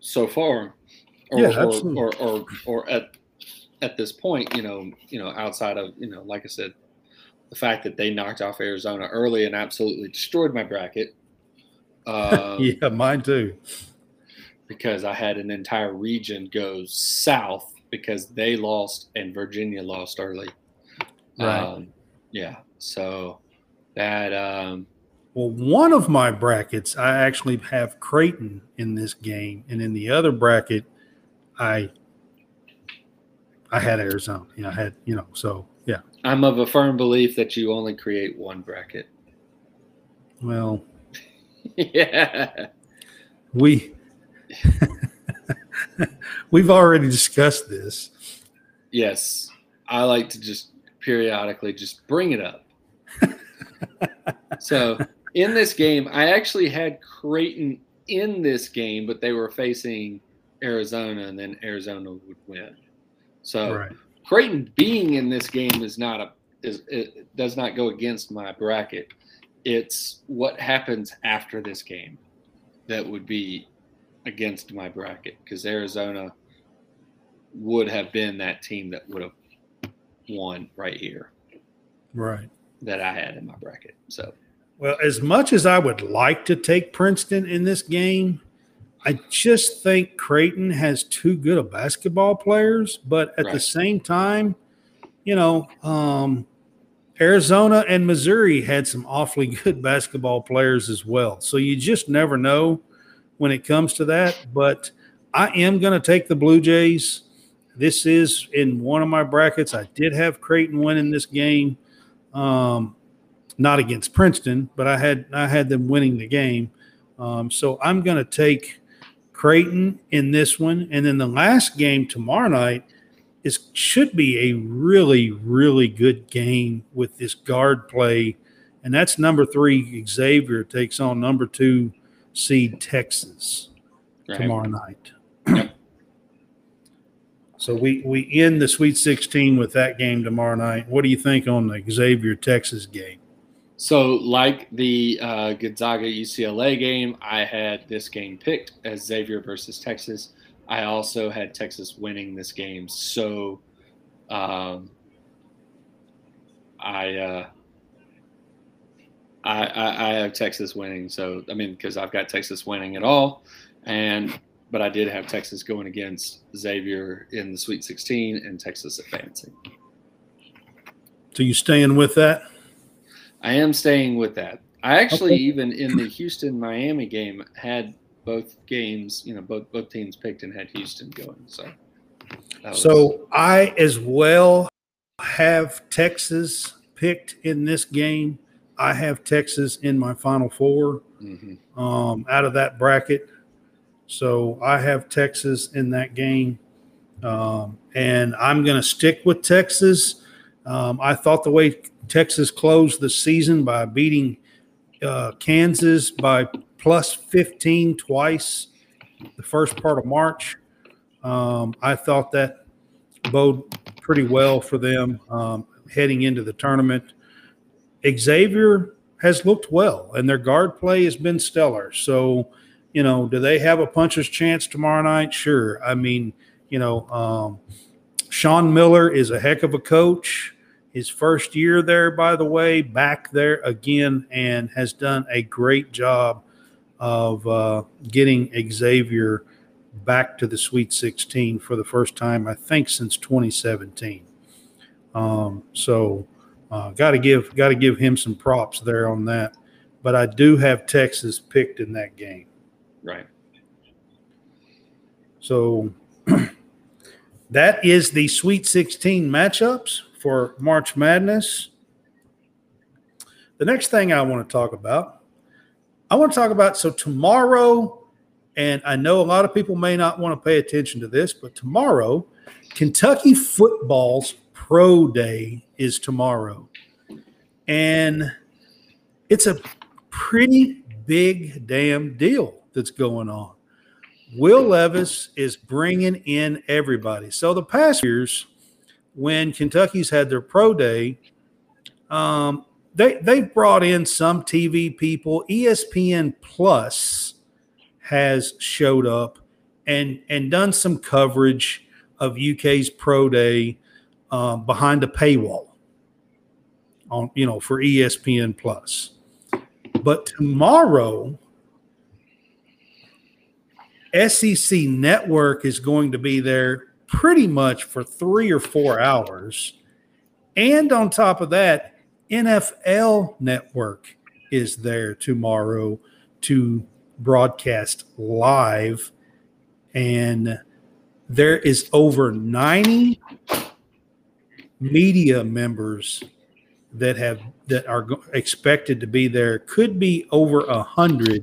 so far, or Yeah, or, or, or or at at this point, you know, you know, outside of you know, like I said, the fact that they knocked off Arizona early and absolutely destroyed my bracket. Um, yeah, mine too. Because I had an entire region go south because they lost and Virginia lost early. Right. Um, yeah. So that um, Well, one of my brackets, I actually have Creighton in this game, and in the other bracket, I I had Arizona. You know, I had you know, so yeah. I'm of a firm belief that you only create one bracket. Well, yeah. we we've already discussed this. Yes. I like to just periodically just bring it up. so in this game, I actually had Creighton in this game, but they were facing Arizona, and then Arizona would win. So Right. Creighton being in this game is not a is it does not go against my bracket. It's what happens after this game that would be against my bracket because Arizona would have been that team that would have won right here Right. that I had in my bracket. So Well, as much as I would like to take Princeton in this game, I just think Creighton has too good of basketball players. But at the same time, you know, um, Arizona and Missouri had some awfully good basketball players as well. So you just never know when it comes to that. But I am going to take the Blue Jays. This is in one of my brackets. I did have Creighton winning this game. Um, not against Princeton, but I had I had them winning the game. Um, so I'm going to take Creighton in this one, and then the last game tomorrow night is should be a really really good game with this guard play, and that's number three Xavier takes on number two seed Texas right. tomorrow night. Yep. So we we end the Sweet 16 with that game tomorrow night. What do you think on the Xavier Texas game? So, like the uh, Gonzaga UCLA game, I had this game picked as Xavier versus Texas. I also had Texas winning this game. So, um, I, uh, I, I I have Texas winning. So, I mean, because I've got Texas winning at all, and but I did have Texas going against Xavier in the Sweet 16 and Texas advancing. So you staying with that? I am staying with that. I actually Okay. even in the Houston Miami game had both games, you know, both both teams picked and had Houston going. So, was- So I as well have Texas picked in this game. I have Texas in my final four Mhm. um, out of that bracket. So I have Texas in that game. Um, and I'm going to stick with Texas. Um, I thought the way Texas closed the season by beating uh, Kansas by plus 15 twice the first part of March, um, I thought that bode pretty well for them um, heading into the tournament. Xavier has looked well, and their guard play has been stellar. So, you know, do they have a puncher's chance tomorrow night? Sure. I mean, you know, um, Sean Miller is a heck of a coach. His first year there, by the way, back there again, and has done a great job of uh, getting Xavier back to the Sweet 16 for the first time, I think, since 2017. Um, so, uh, got to give got to give him some props there on that. But I do have Texas picked in that game. right. So that is the Sweet 16 matchups for March Madness. The next thing I want to talk about, I want to talk about so tomorrow, and I know a lot of people may not want to pay attention to this, but tomorrow, Kentucky football's pro day is tomorrow. And it's a pretty big damn deal that's going on. Will Levis is bringing in everybody. So the past years, when Kentucky's had their pro day, um, they they've brought in some TV people. ESPN Plus has showed up and and done some coverage of UK's pro day um, behind a paywall on you know for ESPN Plus. But tomorrow, SEC Network is going to be there pretty much for three or four hours. And on top of that, NFL Network is there tomorrow to broadcast live. And there is over 90 media members that have that are expected to be there could be over a hundred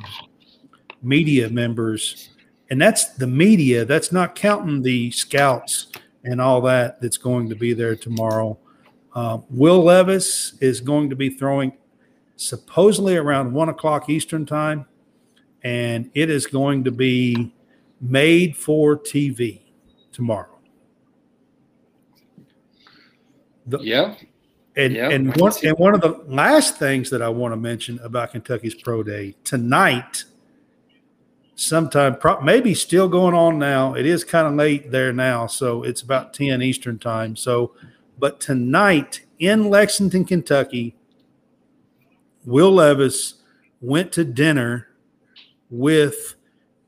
media members and that's the media that's not counting the scouts and all that that's going to be there tomorrow Uh, Will Levis is going to be throwing supposedly around one o'clock Eastern time, and it is going to be made for TV tomorrow. The- Yeah. and Yeah, and one and one of the last things that I want to mention about Kentucky's Pro Day tonight, sometime pro- maybe still going on now. It is kind of late there now, so it's about ten Eastern time. So, but tonight in Lexington, Kentucky, Will Levis went to dinner with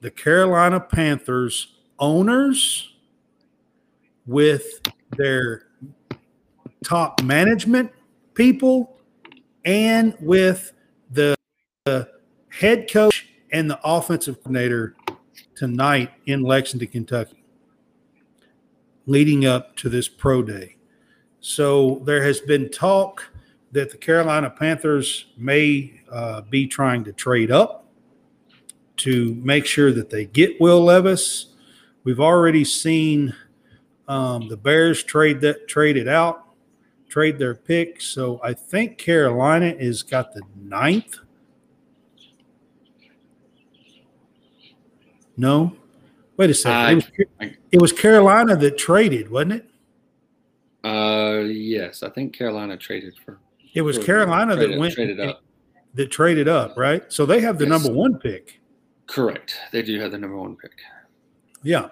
the Carolina Panthers owners, with their top management people and with the, the head coach and the offensive coordinator tonight in Lexington, Kentucky, leading up to this pro day. So there has been talk that the Carolina Panthers may uh, be trying to trade up to make sure that they get Will Levis. We've already seen um, the Bears trade that traded out trade their pick. So I think Carolina is got the ninth. No, wait a second. it, was, I- it was Carolina that traded, wasn't it? Uh, yes, I think Carolina traded for. It was for- Carolina traded, that went traded up. that traded up, right? So they have the Yes. number one pick. Correct. They do have the number one pick. Yeah.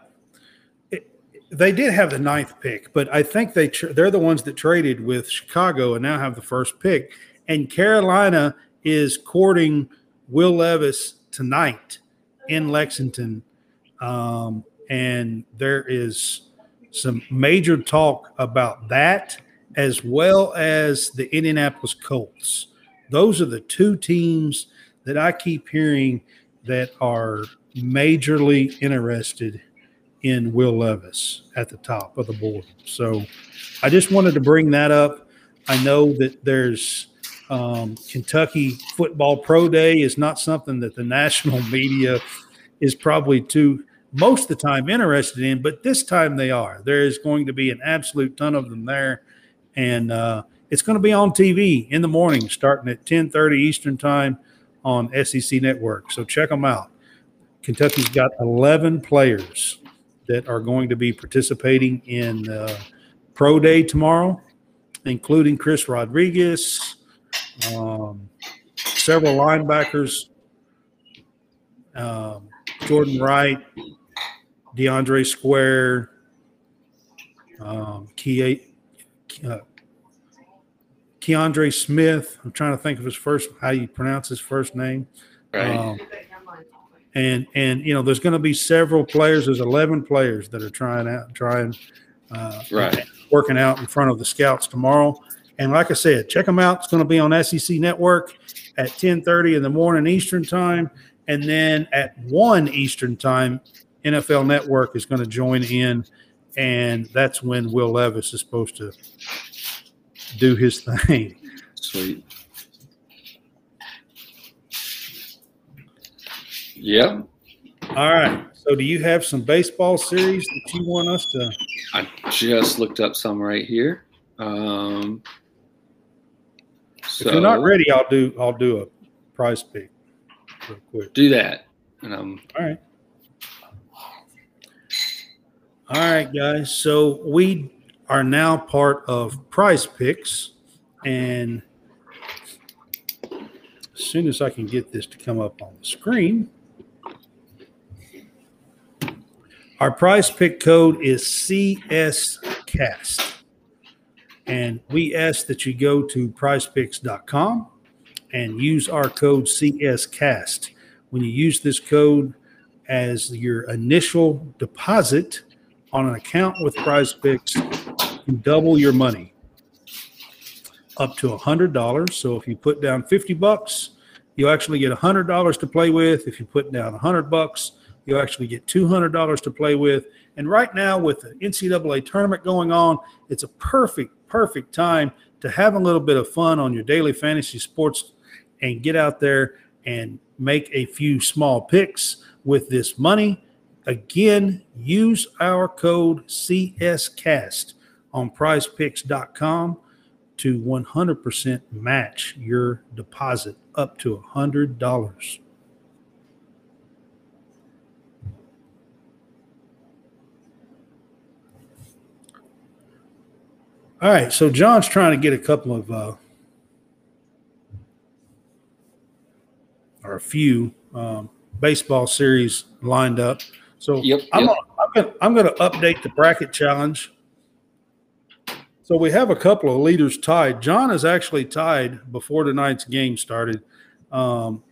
They did have the ninth pick, but I think they tr- they're the ones that traded with Chicago and now have the first pick. And Carolina is courting Will Levis tonight in Lexington, um, and there is some major talk about that as well as the Indianapolis Colts. Those are the two teams that I keep hearing that are majorly interested in Will Levis at the top of the board. So I just wanted to bring that up. I know that there's um, Kentucky Football Pro Day is not something that the national media is probably too most of the time interested in, but this time they are. There is going to be an absolute ton of them there, and uh, it's going to be on TV in the morning, starting at 10:30 Eastern time on SEC Network. So check them out. Kentucky's got 11 players that are going to be participating in uh, Pro Day tomorrow, including Chris Rodriguez, um, several linebackers, um, Jordan Wright, DeAndre Square, um, Ke- uh, Keandre Smith. I'm trying to think of his first, how you pronounce his first name. Right. Um, and and you know there's going to be several players there's 11 players that are trying out trying uh, Right. working out in front of the scouts tomorrow. And like i said check them out. It's going to be on sec network at 10.30 in the morning eastern time. And then at 1 eastern time nfl network is going to join in. And that's when will levis is supposed to do his thing. Sweet. Yeah. all right so do you have some baseball series that you want us to I just looked up some right here. Um, If you're not ready, I'll do I'll do a prize pick real quick. do that. And um, All right. All right, guys. So we are now part of Prize Picks, and as soon as I can get this to come up on the screen, our Prize Pick code is CSCast, and we ask that you go to PrizePicks.com and use our code CSCast. When you use this code as your initial deposit on an account with Prize Picks, you double your money up to $100. So if you put down 50 bucks, you actually get $100 to play with. If you put down 100 bucks, you actually get $200 to play with. And right now, with the NCAA tournament going on, it's a perfect, perfect time to have a little bit of fun on your daily fantasy sports and get out there and make a few small picks with this money. Again, use our code CSCast on prizepicks.com. to 100% match your deposit up to $100. All right, so John's trying to get a couple of uh, or a few um, baseball series lined up. So Yep, I'm, yep. gonna, I'm gonna I'm gonna update the bracket challenge. So we have a couple of leaders tied. John is actually tied before tonight's game started um,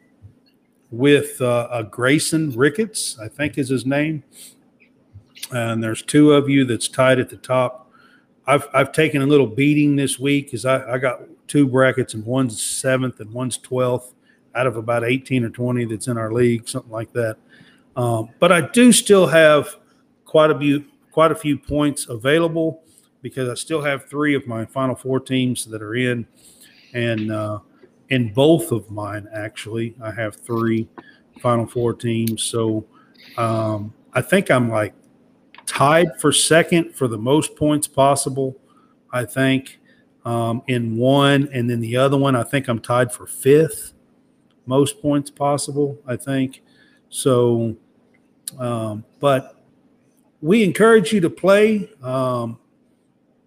with uh, a Grayson Ricketts, I think is his name. And there's two of you that's tied at the top. I've I've taken a little beating this week because I, I got two brackets and one's seventh and one's twelfth out of about 18 or 20 that's in our league, something like that. Um, but I do still have quite a few quite a few points available because I still have three of my final four teams that are in, and uh, in both of mine actually I have three final four teams. So um, I think I'm like tied for second for the most points possible. I think um, in one, and then the other one I think I'm tied for fifth most points possible. I think so. Um, but we encourage you to play. Um,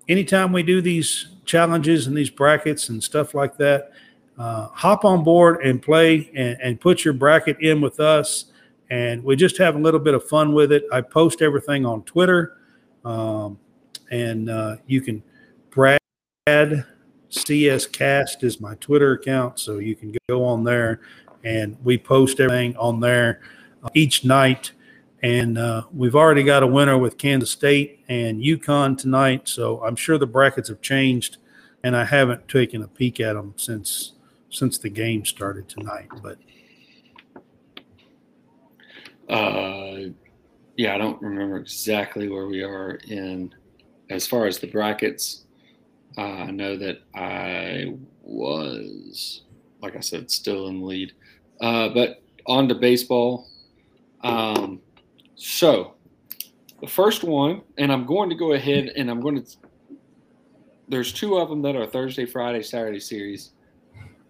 anytime we do these challenges and these brackets and stuff like that, uh, hop on board and play and, and put your bracket in with us. And we just have a little bit of fun with it. I post everything on Twitter. Um, and uh, you can, Brad CS Cast is my Twitter account. So you can go on there and we post everything on there uh, each night. And uh, we've already got a winner with Kansas State and UConn tonight. So I'm sure the brackets have changed, and I haven't taken a peek at them since since the game started tonight. But Uh, yeah, I don't remember exactly where we are in as far as the brackets. Uh, I know that I was, like I said, still in the lead. Uh, but on to baseball. Um, so the first one, and I'm going to go ahead and I'm going to. There's two of them that are Thursday, Friday, Saturday series,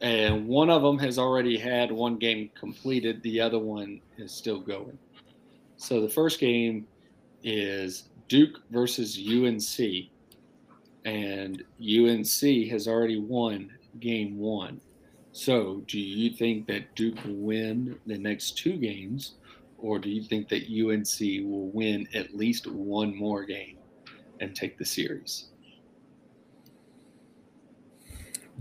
and one of them has already had one game completed. The other one is still going. So the first game is Duke versus UNC, and UNC has already won game one. So, do you think that Duke will win the next two games, or do you think that UNC will win at least one more game and take the series?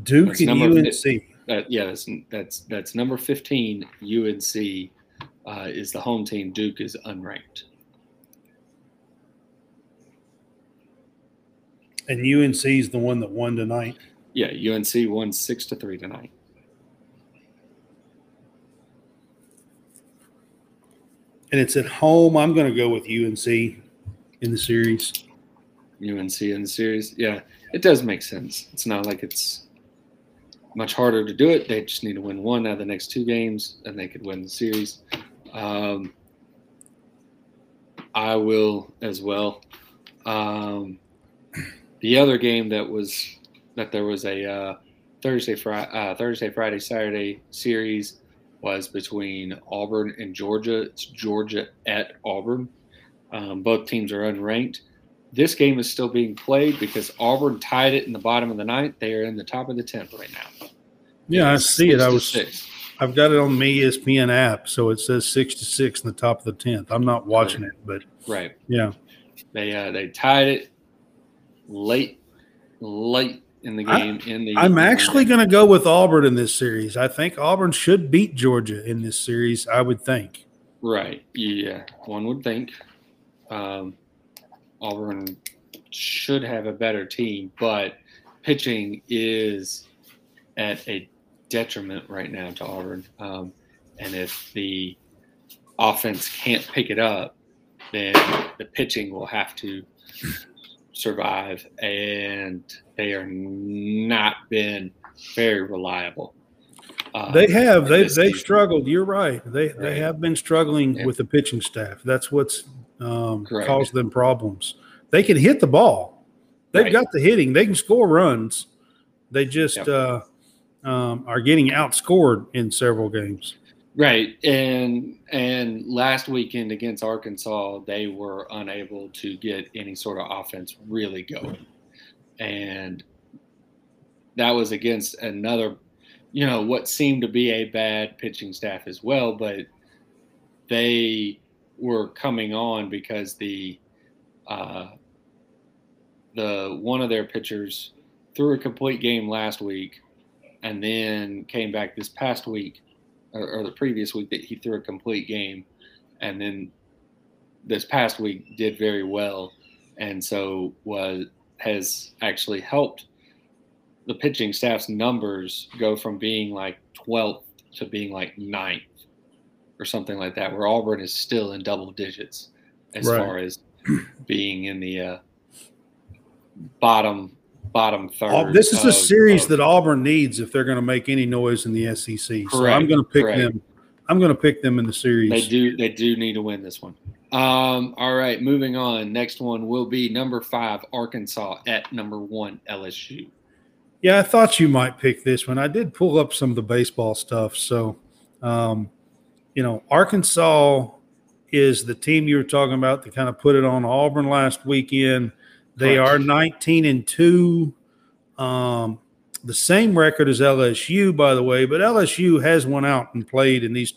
Duke That's and UNC. Uh, yeah, that's that's that's number fifteen. UNC uh, is the home team. Duke is unranked. And UNC is the one that won tonight. Yeah, UNC won six to three tonight. And it's at home. I'm going to go with UNC in the series. UNC in the series. Yeah, it does make sense. It's not like it's much harder to do it. They just need to win one out of the next two games, and they could win the series. Um, I will as well. Um, the other game that was that there was a uh, Thursday, Friday, uh, Thursday, Friday, Saturday series was between Auburn and Georgia. It's Georgia at Auburn. Um, both teams are unranked. This game is still being played because Auburn tied it in the bottom of the ninth. They are in the top of the tenth right now. Yeah, I see it. I was. six. I've got it on the ESPN app, so it says six to six in the top of the tenth. I'm not watching it, but right. yeah, They uh, they tied it late, late in the I- game. in the I'm actually going to go with Auburn in this series. I think Auburn should beat Georgia in this series. I would think. right. Yeah, one would think um, Auburn should have a better team, but pitching is at a detriment right now to Auburn. Um, and if the offense can't pick it up, then the pitching will have to survive, and they are not been very reliable. Uh, They have. they they've season. struggled. You're right. They Right. they have been struggling Yeah. with the pitching staff. That's what's um, caused them problems. They can hit the ball. They've Right. got the hitting. They can score runs, They just Yep. uh, um, are getting outscored in several games. Right, and and last weekend against Arkansas, they were unable to get any sort of offense really going, and that was against another, you know, what seemed to be a bad pitching staff as well, but they were coming on because the uh, the one of their pitchers threw a complete game last week, and then came back this past week or, or the previous week that he threw a complete game, and then this past week did very well, and so was has actually helped the pitching staff's numbers go from being like 12th to being like ninth or something like that, where Auburn is still in double digits as Right. far as being in the uh, bottom bottom third. Au- This is a series of- that Auburn needs if they're going to make any noise in the SEC. So I'm going to pick correct. them. I'm going to pick them in the series. They do. They do need to win this one. Um, all right, moving on. Next one will be number five, Arkansas at number one, LSU. Yeah, I thought you might pick this one. I did pull up some of the baseball stuff. So, um, you know, Arkansas is the team you were talking about that kind of put it on Auburn last weekend. They Correct. are 19 and 2. Um, the same record as LSU, by the way, but LSU has went out and played in these,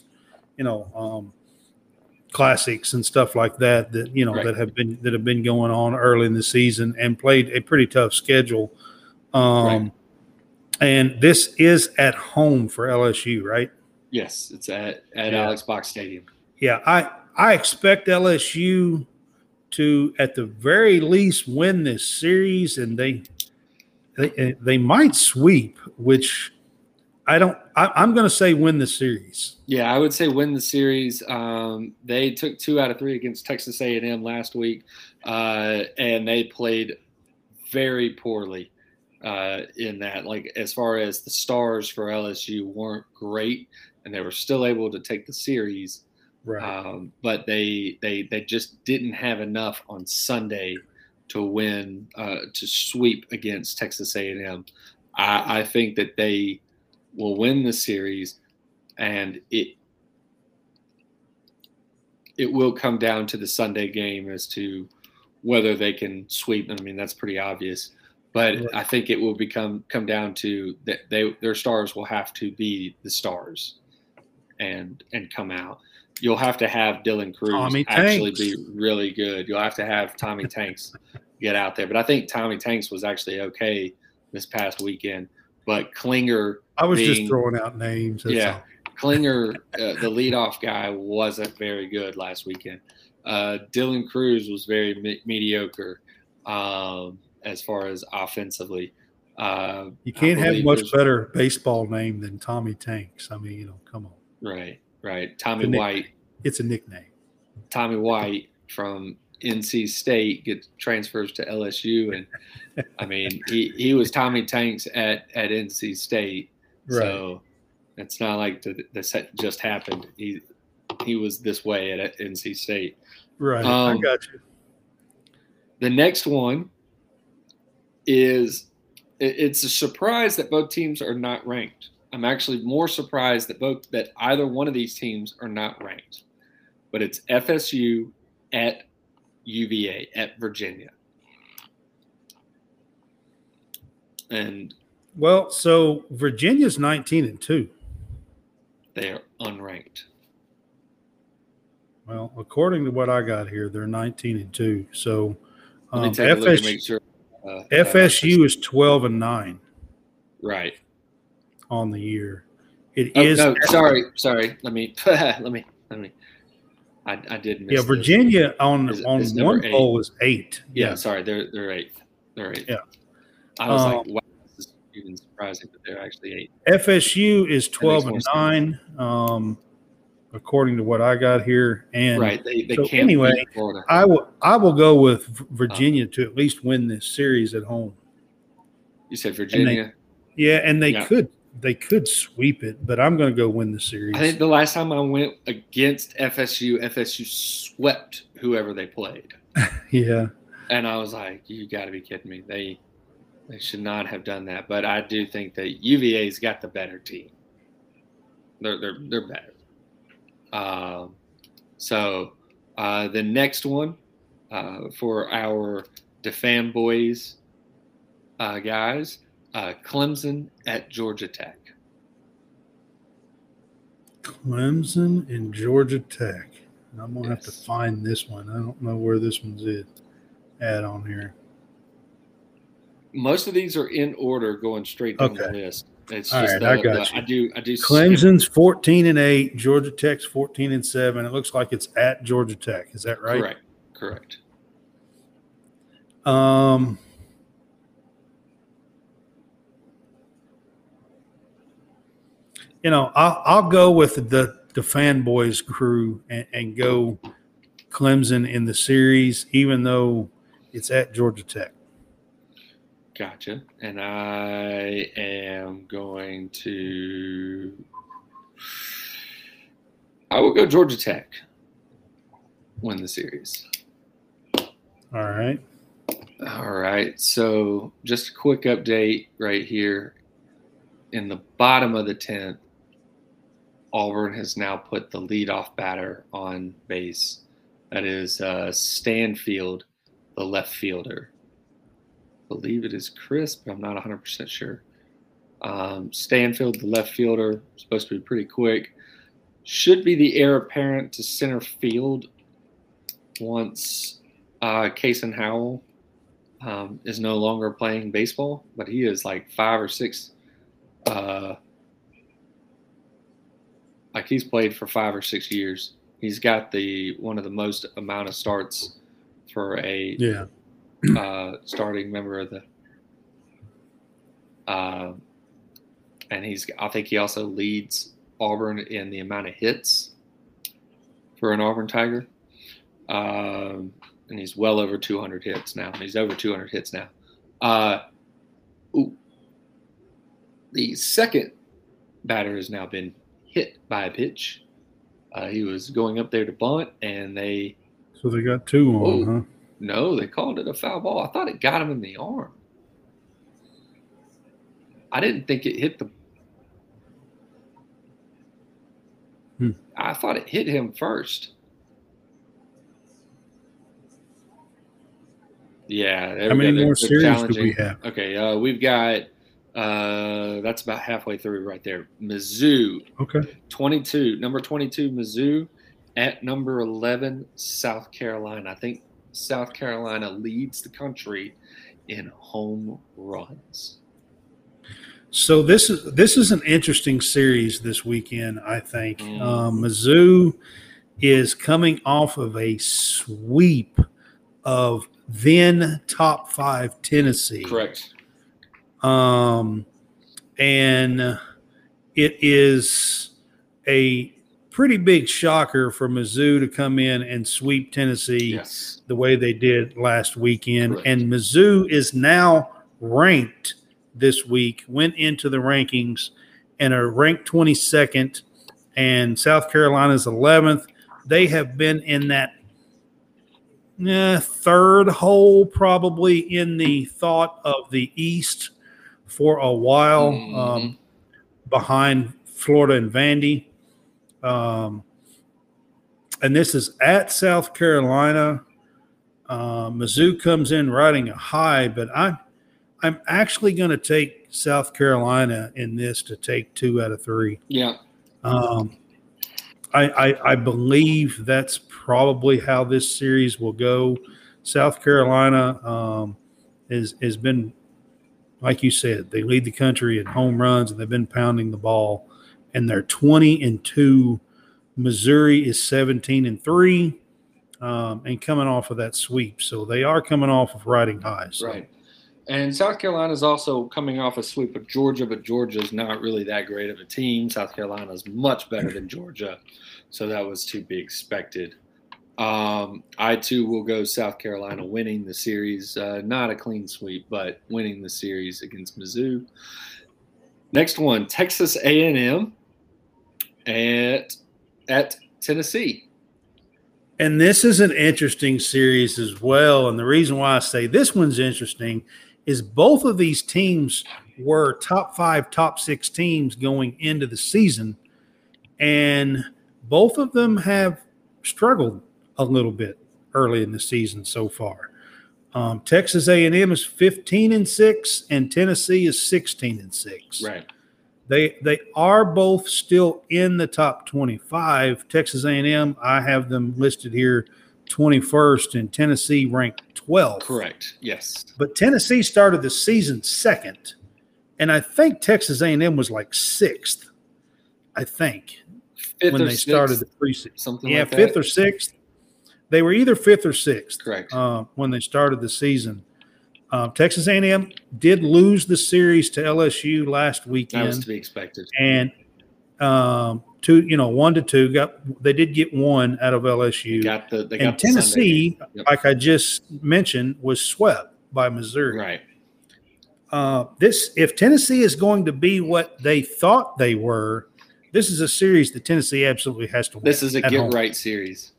you know, um, classics and stuff like that that you know Right. that have been that have been going on early in the season and played a pretty tough schedule. Um, Right. And this is at home for LSU, right? Yes, it's at at Yeah. Alex Box Stadium. Yeah, I I expect LSU to at the very least win this series, and they they they might sweep, which I don't. I, I'm going to say win the series. Yeah, I would say win the series. Um, they took two out of three against Texas A&M last week, uh, and they played very poorly uh, in that. Like as far as the stars for LSU weren't great, and they were still able to take the series. Right. um, but they they they just didn't have enough on Sunday to win uh, to sweep against Texas A&M. I, I think that they will win the series, and it it will come down to the Sunday game as to whether they can sweep. I mean, that's pretty obvious. But Right. I think it will become come down to that they their stars will have to be the stars, and and come out you'll have to have Dylan Crews Tommy actually Tanks. be really good. You'll have to have Tommy Tanks get out there. But I think Tommy Tanks was actually okay this past weekend. But Klinger, I was just throwing out names. yeah, all. Klinger, uh, the leadoff guy, wasn't very good last weekend. Uh, Dylan Crews was very me- mediocre um, as far as offensively. Uh, You can't have much better baseball name than Tommy Tanks. I mean, you know, come on, Right, right. Tommy nick- White it's a nickname. Tommy White from NC State gets transfers to LSU, and I mean he, he was Tommy Tanks at at NC State, right. so it's not like the, this just happened. He he was this way at, at NC State. Right. I Um, got you. The next one is it- it's a surprise that both teams are not ranked. I'm actually more surprised that both that either one of these teams are not ranked. But it's FSU at UVA at Virginia. And Well, so Virginia's 19 and 2. they are unranked. Well, according to what I got here, they're 19 and 2. So um, take a look and FSU, sure. uh, FSU is 12 and 9 right. On the year. It Oh, is no, sorry, sorry. Let me let me let me. I, I did miss. Yeah, this. Virginia on Is- on is one eight. poll is 8. Yeah, sorry, they're they're eight. They're eighth. Yeah. I was Um, like, wow, this is even surprising that they're actually eight. FSU is 12 and 9 um according to what I got here and right. They they so can't anyway. I will I will go with V- Virginia to at least win this series at home. you said Virginia. Yeah, and they Yeah. could they could sweep it, but I'm going to go win the series. I think the last time I went against FSU, FSU swept whoever they played, yeah. and I was like, "You got to be kidding me!" They They should not have done that. But I do think that UVA's got the better team. They're they're they're better. Um, so uh, the next one uh, for our DeFan boys uh, guys, uh, Clemson at Georgia Tech. Clemson and Georgia Tech. I'm gonna have to find this one. I don't know where this one's at, at on here. Most of these are in order, going straight down the Okay. list. It's All just right, the, I got the- you. I do I do skip- Clemson's 14 and 8, Georgia Tech's 14 and 7. It looks like it's at Georgia Tech. Is that right? Correct. Correct. Um You know, I'll, I'll go with the the fanboys crew and, and go Clemson in the series, even though it's at Georgia Tech. Gotcha. And I am going to. I will go Georgia Tech. Win the series. All right. All right. So just a quick update right here. In the bottom of the tenth, Auburn has now put the leadoff batter on base. That is uh, Stanfield, the left fielder. believe it is Chris, but I'm not 100% sure. Um, Stanfield, the left fielder, supposed to be pretty quick. Should be the heir apparent to center field once uh, Kason Howell um, is no longer playing baseball, but he is like five or six. Uh, like he's played for five or six years. He's got the one of the most amount of starts for a Yeah. uh, starting member of the. Uh, and he's, I think he also leads Auburn in the amount of hits for an Auburn Tiger. Um, and he's well over 200 hits now. He's over 200 hits now. Uh, ooh. The second batter has now been hit by a pitch. Uh, he was going up there to bunt, and they So they got two on, Oh. huh? no, they called it a foul ball. I thought it got him in the arm. I didn't think it hit the. Hmm. I thought it hit him first. Yeah. How many more series do we have? Okay, uh, we've got. Uh, that's about halfway through right there. Mizzou, Okay. 22, number 22, Mizzou, at number 11, South Carolina. I think South Carolina leads the country in home runs. So this is this is an interesting series this weekend. I think Mm. um, Mizzou is coming off of a sweep of then top five Tennessee. Correct. Um, and it is a pretty big shocker for Mizzou to come in and sweep Tennessee Yes. the way they did last weekend. Correct. And Mizzou is now ranked this week, went into the rankings and are ranked 22nd, and South Carolina's 11th. They have been in that eh, third hole, probably in the thought of the East for a while, Mhm. um, behind Florida and Vandy. Um, and this is at South Carolina. Uh, Mizzou comes in riding a high, but I, I'm actually going to take South Carolina in this to take two out of three. Yeah. Um, I, I, I believe that's probably how this series will go. South Carolina um, is has been, like you said, they lead the country in home runs and they've been pounding the ball, and they're twenty and two. Missouri is seventeen and three, um, and coming off of that sweep, so they are coming off of riding highs. So, Right. And South Carolina is also coming off a sweep of Georgia, but Georgia's not really that great of a team. South Carolina is much better than Georgia, so that was to be expected. Um, I too will go South Carolina winning the series, uh, not a clean sweep, but winning the series against Mizzou. Next one, Texas A&M at at Tennessee. And this is an interesting series as well. And the reason why I say this one's interesting is both of these teams were top five, top six teams going into the season, and both of them have struggled a little bit early in the season so far. Um, Texas A&M is 15 and six, and Tennessee is 16 and six. Right. They they are both still in the top 25. Texas A&M, I have them listed here 21st, and Tennessee ranked 12. Correct. Yes. But Tennessee started the season second, and I think Texas A&M was like sixth. I think Fifth when they started the sixth, preseason. something Yeah, like fifth or sixth. They were either fifth or sixth Correct. uh, when they started the season. Um, Texas A&M did lose the series to LSU last weekend. that was to be expected. and um, two, you know, one to two. Got they did get one out of LSU, Got the they and the Tennessee, game. Yep. like I just mentioned, was swept by Missouri. Right. Uh, this if Tennessee is going to be what they thought they were, this is a series that Tennessee absolutely has to win. This is a get home. right series.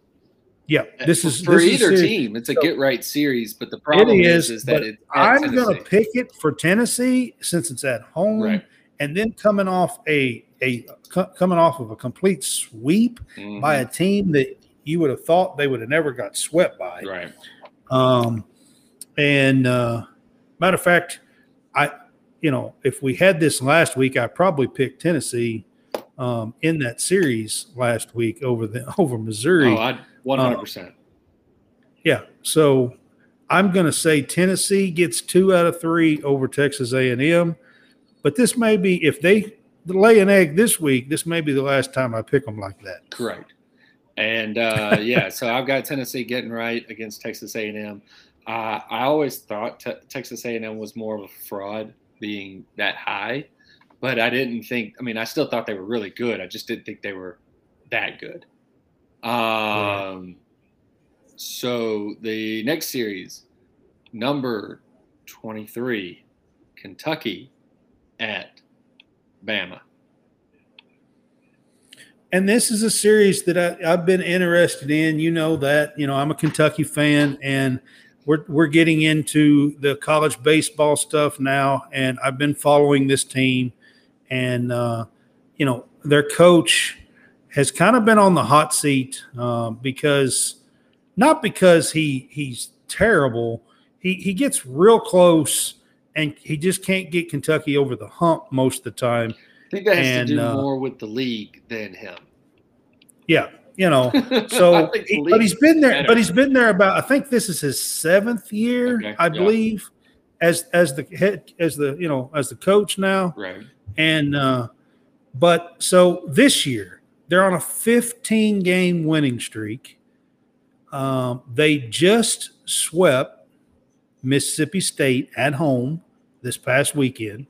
Yeah, this is for this either series- team. It's a get right series, but the problem is, is, is that I'm going to pick it for Tennessee since it's at home, Right. and then coming off a a co- coming off of a complete sweep Mhm. by a team that you would have thought they would have never got swept by. right. Um, and uh, matter of fact, I, you know, if we had this last week, I probably picked Tennessee um, in that series last week over the over Missouri. Oh, I one hundred percent. yeah, so I'm going to say Tennessee gets two out of three over Texas A&M, but this may be if they lay an egg this week, this may be the last time I pick them like that. Correct. And uh, yeah, so I've got Tennessee getting right against Texas A&M. Uh, I always thought te- Texas A&M was more of a fraud, being that high, but I didn't think. I mean, I still thought they were really good. I just didn't think they were that good. Um, so the next series, number twenty-three, Kentucky at Bama. And this is a series that I, I've been interested in. You know that. You know, I'm a Kentucky fan, and we're we're getting into the college baseball stuff now, and I've been following this team, and uh, you know their coach has kind of been on the hot seat uh, because not because he he's terrible. He he gets real close, and he just can't get Kentucky over the hump most of the time. I think that has And, to do uh, more with the league than him. Yeah, you know. So, he- but he's been there. better. But he's been there about. I think this is his seventh year, Okay, I yeah. believe, as as the head as the you know as the coach now. Right. And uh, but so this year they're on a 15 game winning streak. Um, they just swept Mississippi State at home this past weekend,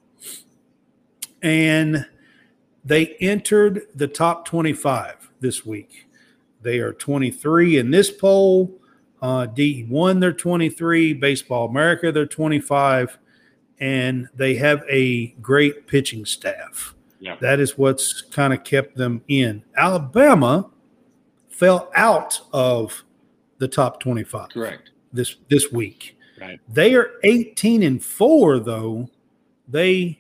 and they entered the top 25 this week. They are 23 in this poll. Uh, D1, they're 23. Baseball America, they're 25. And they have a great pitching staff. Yeah. That is what's kind of kept them in. Alabama fell out of the top 25 Correct. this this week. Right. They are 18 and 4 though. They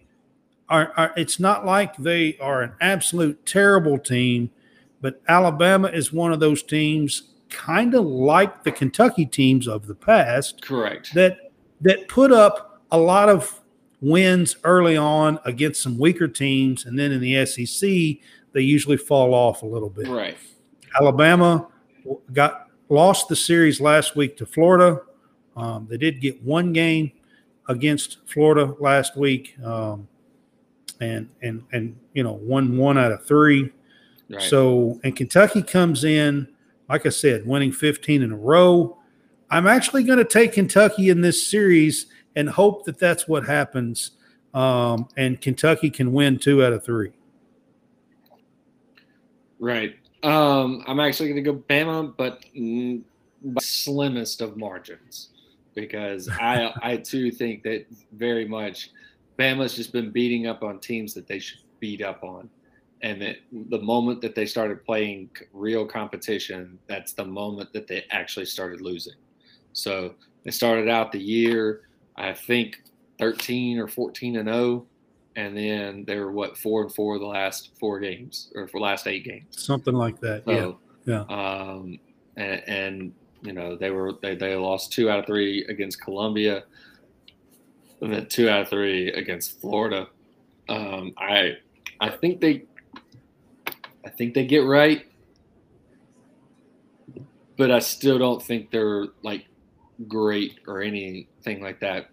are, are it's not like they are an absolute terrible team, but Alabama is one of those teams kind of like the Kentucky teams of the past Correct. that that put up a lot of wins early on against some weaker teams and then in the SEC they usually fall off a little bit. Right. Alabama got lost the series last week to Florida. Um, they did get one game against Florida last week, um, and and and you know won one out of three. Right. So and Kentucky comes in, like I said, winning 15 in a row. I'm actually going to take Kentucky in this series and hope that that's what happens, um, and Kentucky can win two out of three. right. Um, I'm actually going to go Bama, but by slimmest of margins, because I I too think that very much Bama's just been beating up on teams that they should beat up on, and that the moment that they started playing real competition, that's the moment that they actually started losing. So they started out the year, I think, 13 or 14 and 0, and then they were what four and four the last four games or for last eight games. Something like that. So, yeah. Um, and, and you know they were they, they lost two out of three against Columbia, and then two out of three against Florida. Um, I I think they I think they get right, but I still don't think they're like great or anything like that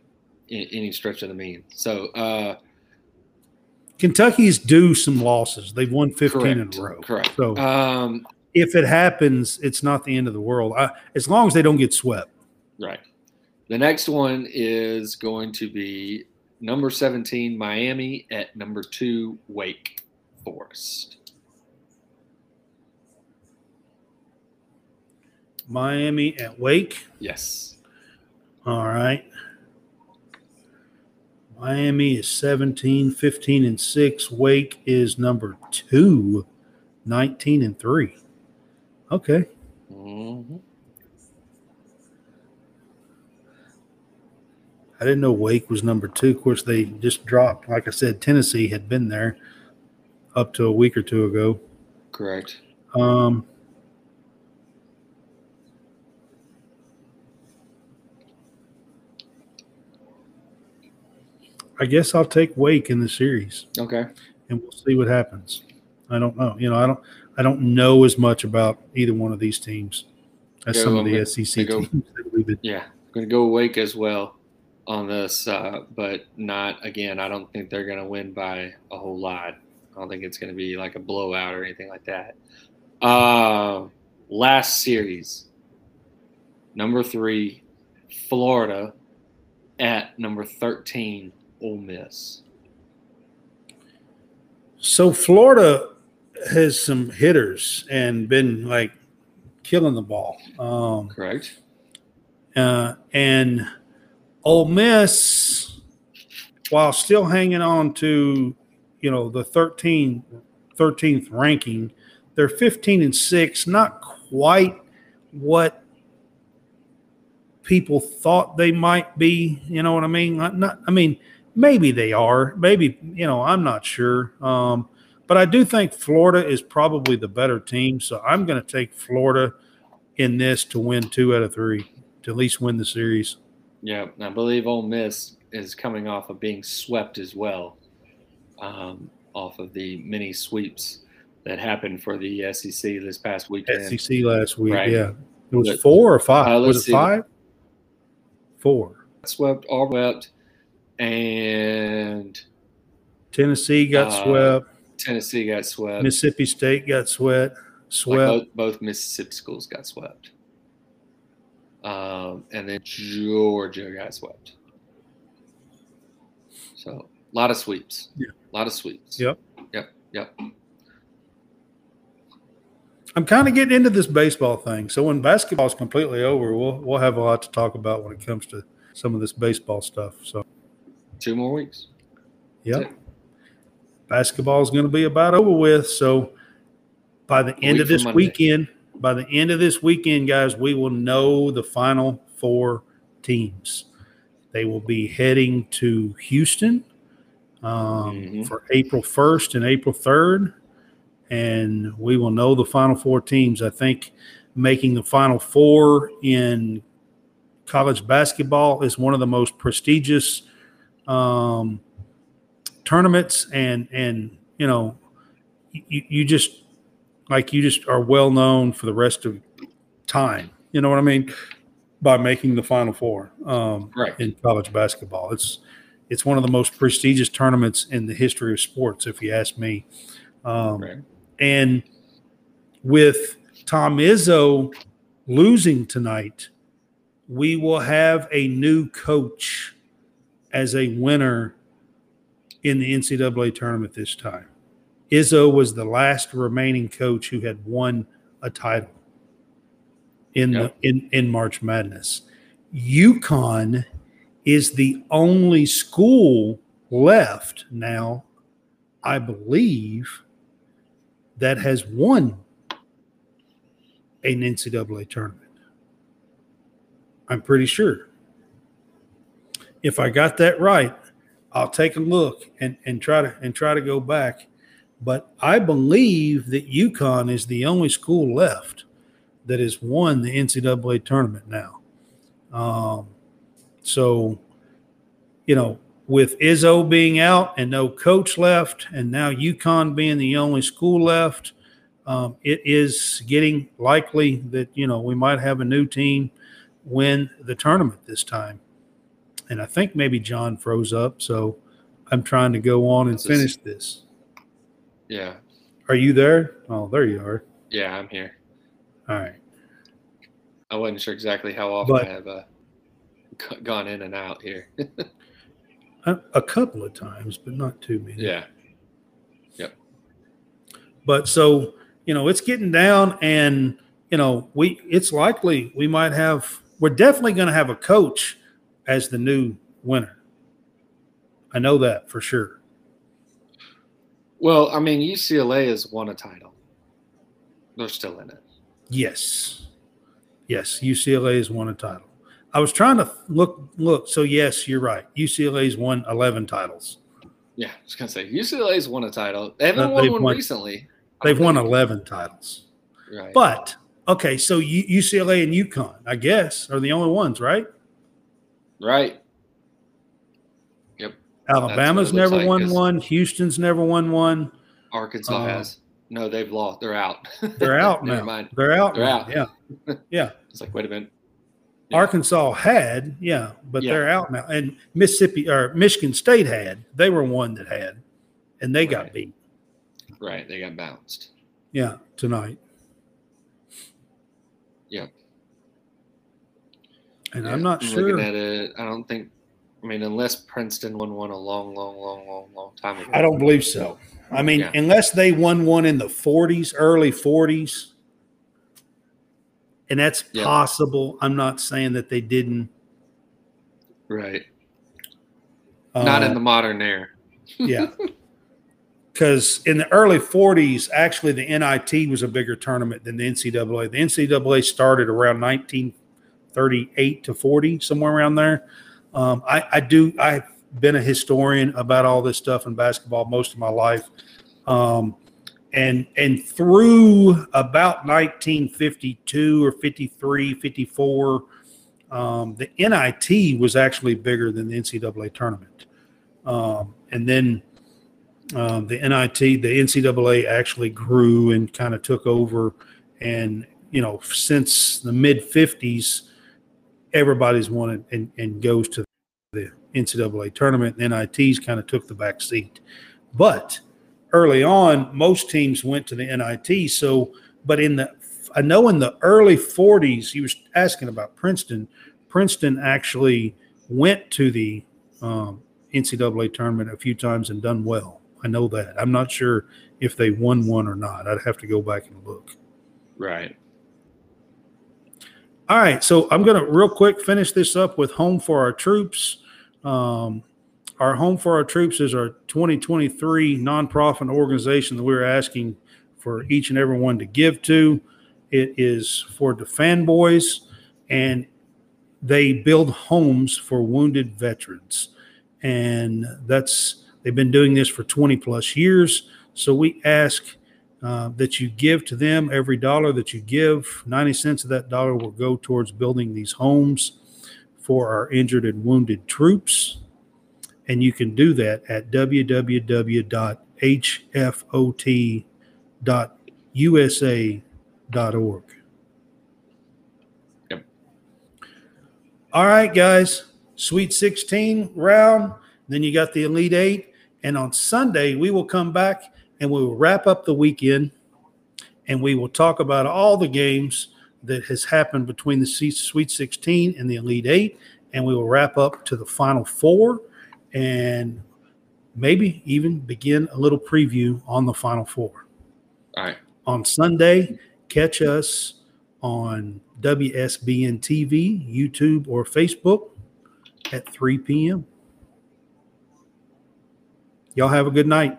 in any stretch of the mean. So uh, Kentucky's due some losses. They've won 15 correct, in a row. correct. So Um, if it happens, it's not the end of the world. I, as long as they don't get swept. Right. The next one is going to be number 17, Miami, at number two, Wake Forest. Miami at Wake. Yes. All right. Miami is 17, 15 and 6. Wake is number 2, 19 and 3. Okay. Mm-hmm. I didn't know Wake was number 2. Of course, they just dropped. Like I said, Tennessee had been there up to a week or two ago. Correct. Um, I guess I'll take Wake in the series. Okay. and we'll see what happens. I don't know. You know, I don't. I don't know as much about either one of these teams as Go, some of the SEC go. teams. Yeah. I'm going to go Wake as well on this, uh, but not again. I don't think they're going to win by a whole lot. I don't think it's going to be like a blowout or anything like that. Uh, last series, number three, Florida at number 13, Ole Miss. So Florida has some hitters and been like killing the ball. Um, Correct. uh, and Ole Miss, while still hanging on to, you know, the 13, 13th ranking, they're 15 and 6, not quite what people thought they might be. You know what I mean? Not, not I mean, maybe they are. Maybe, you know, I'm not sure. Um, but I do think Florida is probably the better team. So I'm going to take Florida in this to win two out of three, to at least win the series. Yeah, I believe Ole Miss is coming off of being swept as well, um, off of the mini sweeps that happened for the SEC this past weekend. SEC last week. Right. Yeah. It was But- four or five. Uh, was see. it five? Four. Swept, all swept, and Tennessee got Uh, swept. Tennessee got swept. Mississippi State got swept. Like Swept. both, both Mississippi schools got swept. Um, and then Georgia got swept. So a lot of sweeps. Yeah. A lot of sweeps. Yep. Yep. Yep. I'm kind of getting into this baseball thing. So when basketball's completely over, we'll we'll have a lot to talk about when it comes to some of this baseball stuff. So Two more weeks. Yep. Basketball is going to be about over with. So by the end of this weekend, by the end of this weekend, guys, we will know the final four teams. They will be heading to Houston um, Mhm. for April 1st and April 3rd. And we will know the final four teams. I think making the final four in college basketball is one of the most prestigious um, tournaments and and you know you, you just like you just are well known for the rest of time you know what i mean by making the final four um, Right. in college basketball it's it's one of the most prestigious tournaments in the history of sports if you ask me um, Right. and with tom izzo losing tonight we will have a new coach as a winner in the NCAA tournament this time. Izzo was the last remaining coach who had won a title in Yep. the in, in March Madness. UConn is the only school left now, I believe, that has won an NCAA tournament. I'm pretty sure. If I got that right, I'll take a look and, and try to and try to go back. But I believe that UConn is the only school left that has won the NCAA tournament now. Um, so, you know, with Izzo being out and no coach left, and now UConn being the only school left, um, it is getting likely that you know we might have a new team win the tournament this time. And I think maybe John froze up, so I'm trying to go on and finish this. Yeah. Are you there? Oh, there you are. Yeah, I'm here. All right. I wasn't sure exactly how often But- I have uh, gone in and out here. A, a couple of times, but not too many. yeah. Yep. But so, you know, it's getting down and, you know, we it's likely we might have we're definitely going to have a coach as the new winner. I know that for sure. Well, I mean, UCLA has won a title. They're still in it. Yes. Yes, UCLA has won a title. I was trying to look look, so yes, you're right. UCLA's won 11 titles. Yeah, I was gonna say UCLA's won a title. They haven't Uh, won one won- recently. They've won 11 titles. Right. But okay, so U- UCLA and UConn, I guess, are the only ones, right? Right. Yep. Alabama's never like, won one. Houston's never won one. Arkansas Uh, has. No, they've lost. They're out. They're out Never now. mind. They're out. They're now. out. Yeah. Yeah. It's like, wait a minute. Yeah. Arkansas had, yeah, but Yeah. they're out now. And Mississippi or Michigan State had. They were one that had, and they got beat. Right. They got bounced. Yeah, tonight. Yep. And Yeah, I'm not Looking sure. at it, I don't think. I mean, unless Princeton won one a long, long, long, long, long time ago. I don't believe so. I mean, Yeah. unless they won one in the 40s, early 40s, and that's Yeah. possible. I'm not saying that they didn't. Right. Not Uh, in the modern era. yeah. Because in the early 40s, actually, the NIT was a bigger tournament than the NCAA. The NCAA started around 1938 to 40, somewhere around there. Um, I, I do, I've been a historian about all this stuff in basketball most of my life. Um, and and through about 1952 or 53, 54, um, the NIT was actually bigger than the NCAA tournament. Um, and then um, the NIT, the NCAA actually grew and kind of took over. And, you know, since the mid 50s, everybody's wanted and, and goes to the NCAA tournament. And NITs kind of took the back seat. But early on, most teams went to the NIT. So, but in the, I know in the early 40s, he was asking about Princeton. Princeton actually went to the um, NCAA tournament a few times and done well. I know that. I'm not sure if they won one or not. I'd have to go back and look. Right. All right, so I'm going to real quick finish this up with Home for Our Troops. Um, our Home for Our Troops is our 2023 nonprofit organization that we're asking for each and every one to give to. It is for the fanboys, and they build homes for wounded veterans. And that's they've been doing this for 20 plus years. So we ask uh, that you give to them. Every dollar that you give, 90 cents of that dollar will go towards building these homes for our injured and wounded troops. And you can do that at www.hfot.usa.org. Yep. All right, guys. Sweet 16 round. Then you got the Elite Eight. And on Sunday, we will come back and we will wrap up the weekend and we will talk about all the games that has happened between the Sweet 16 and the Elite Eight. And we will wrap up to the Final Four and maybe even begin a little preview on the Final Four. All right. On Sunday, catch us on WSBN TV, YouTube, or Facebook at 3 p.m. Y'all have a good night.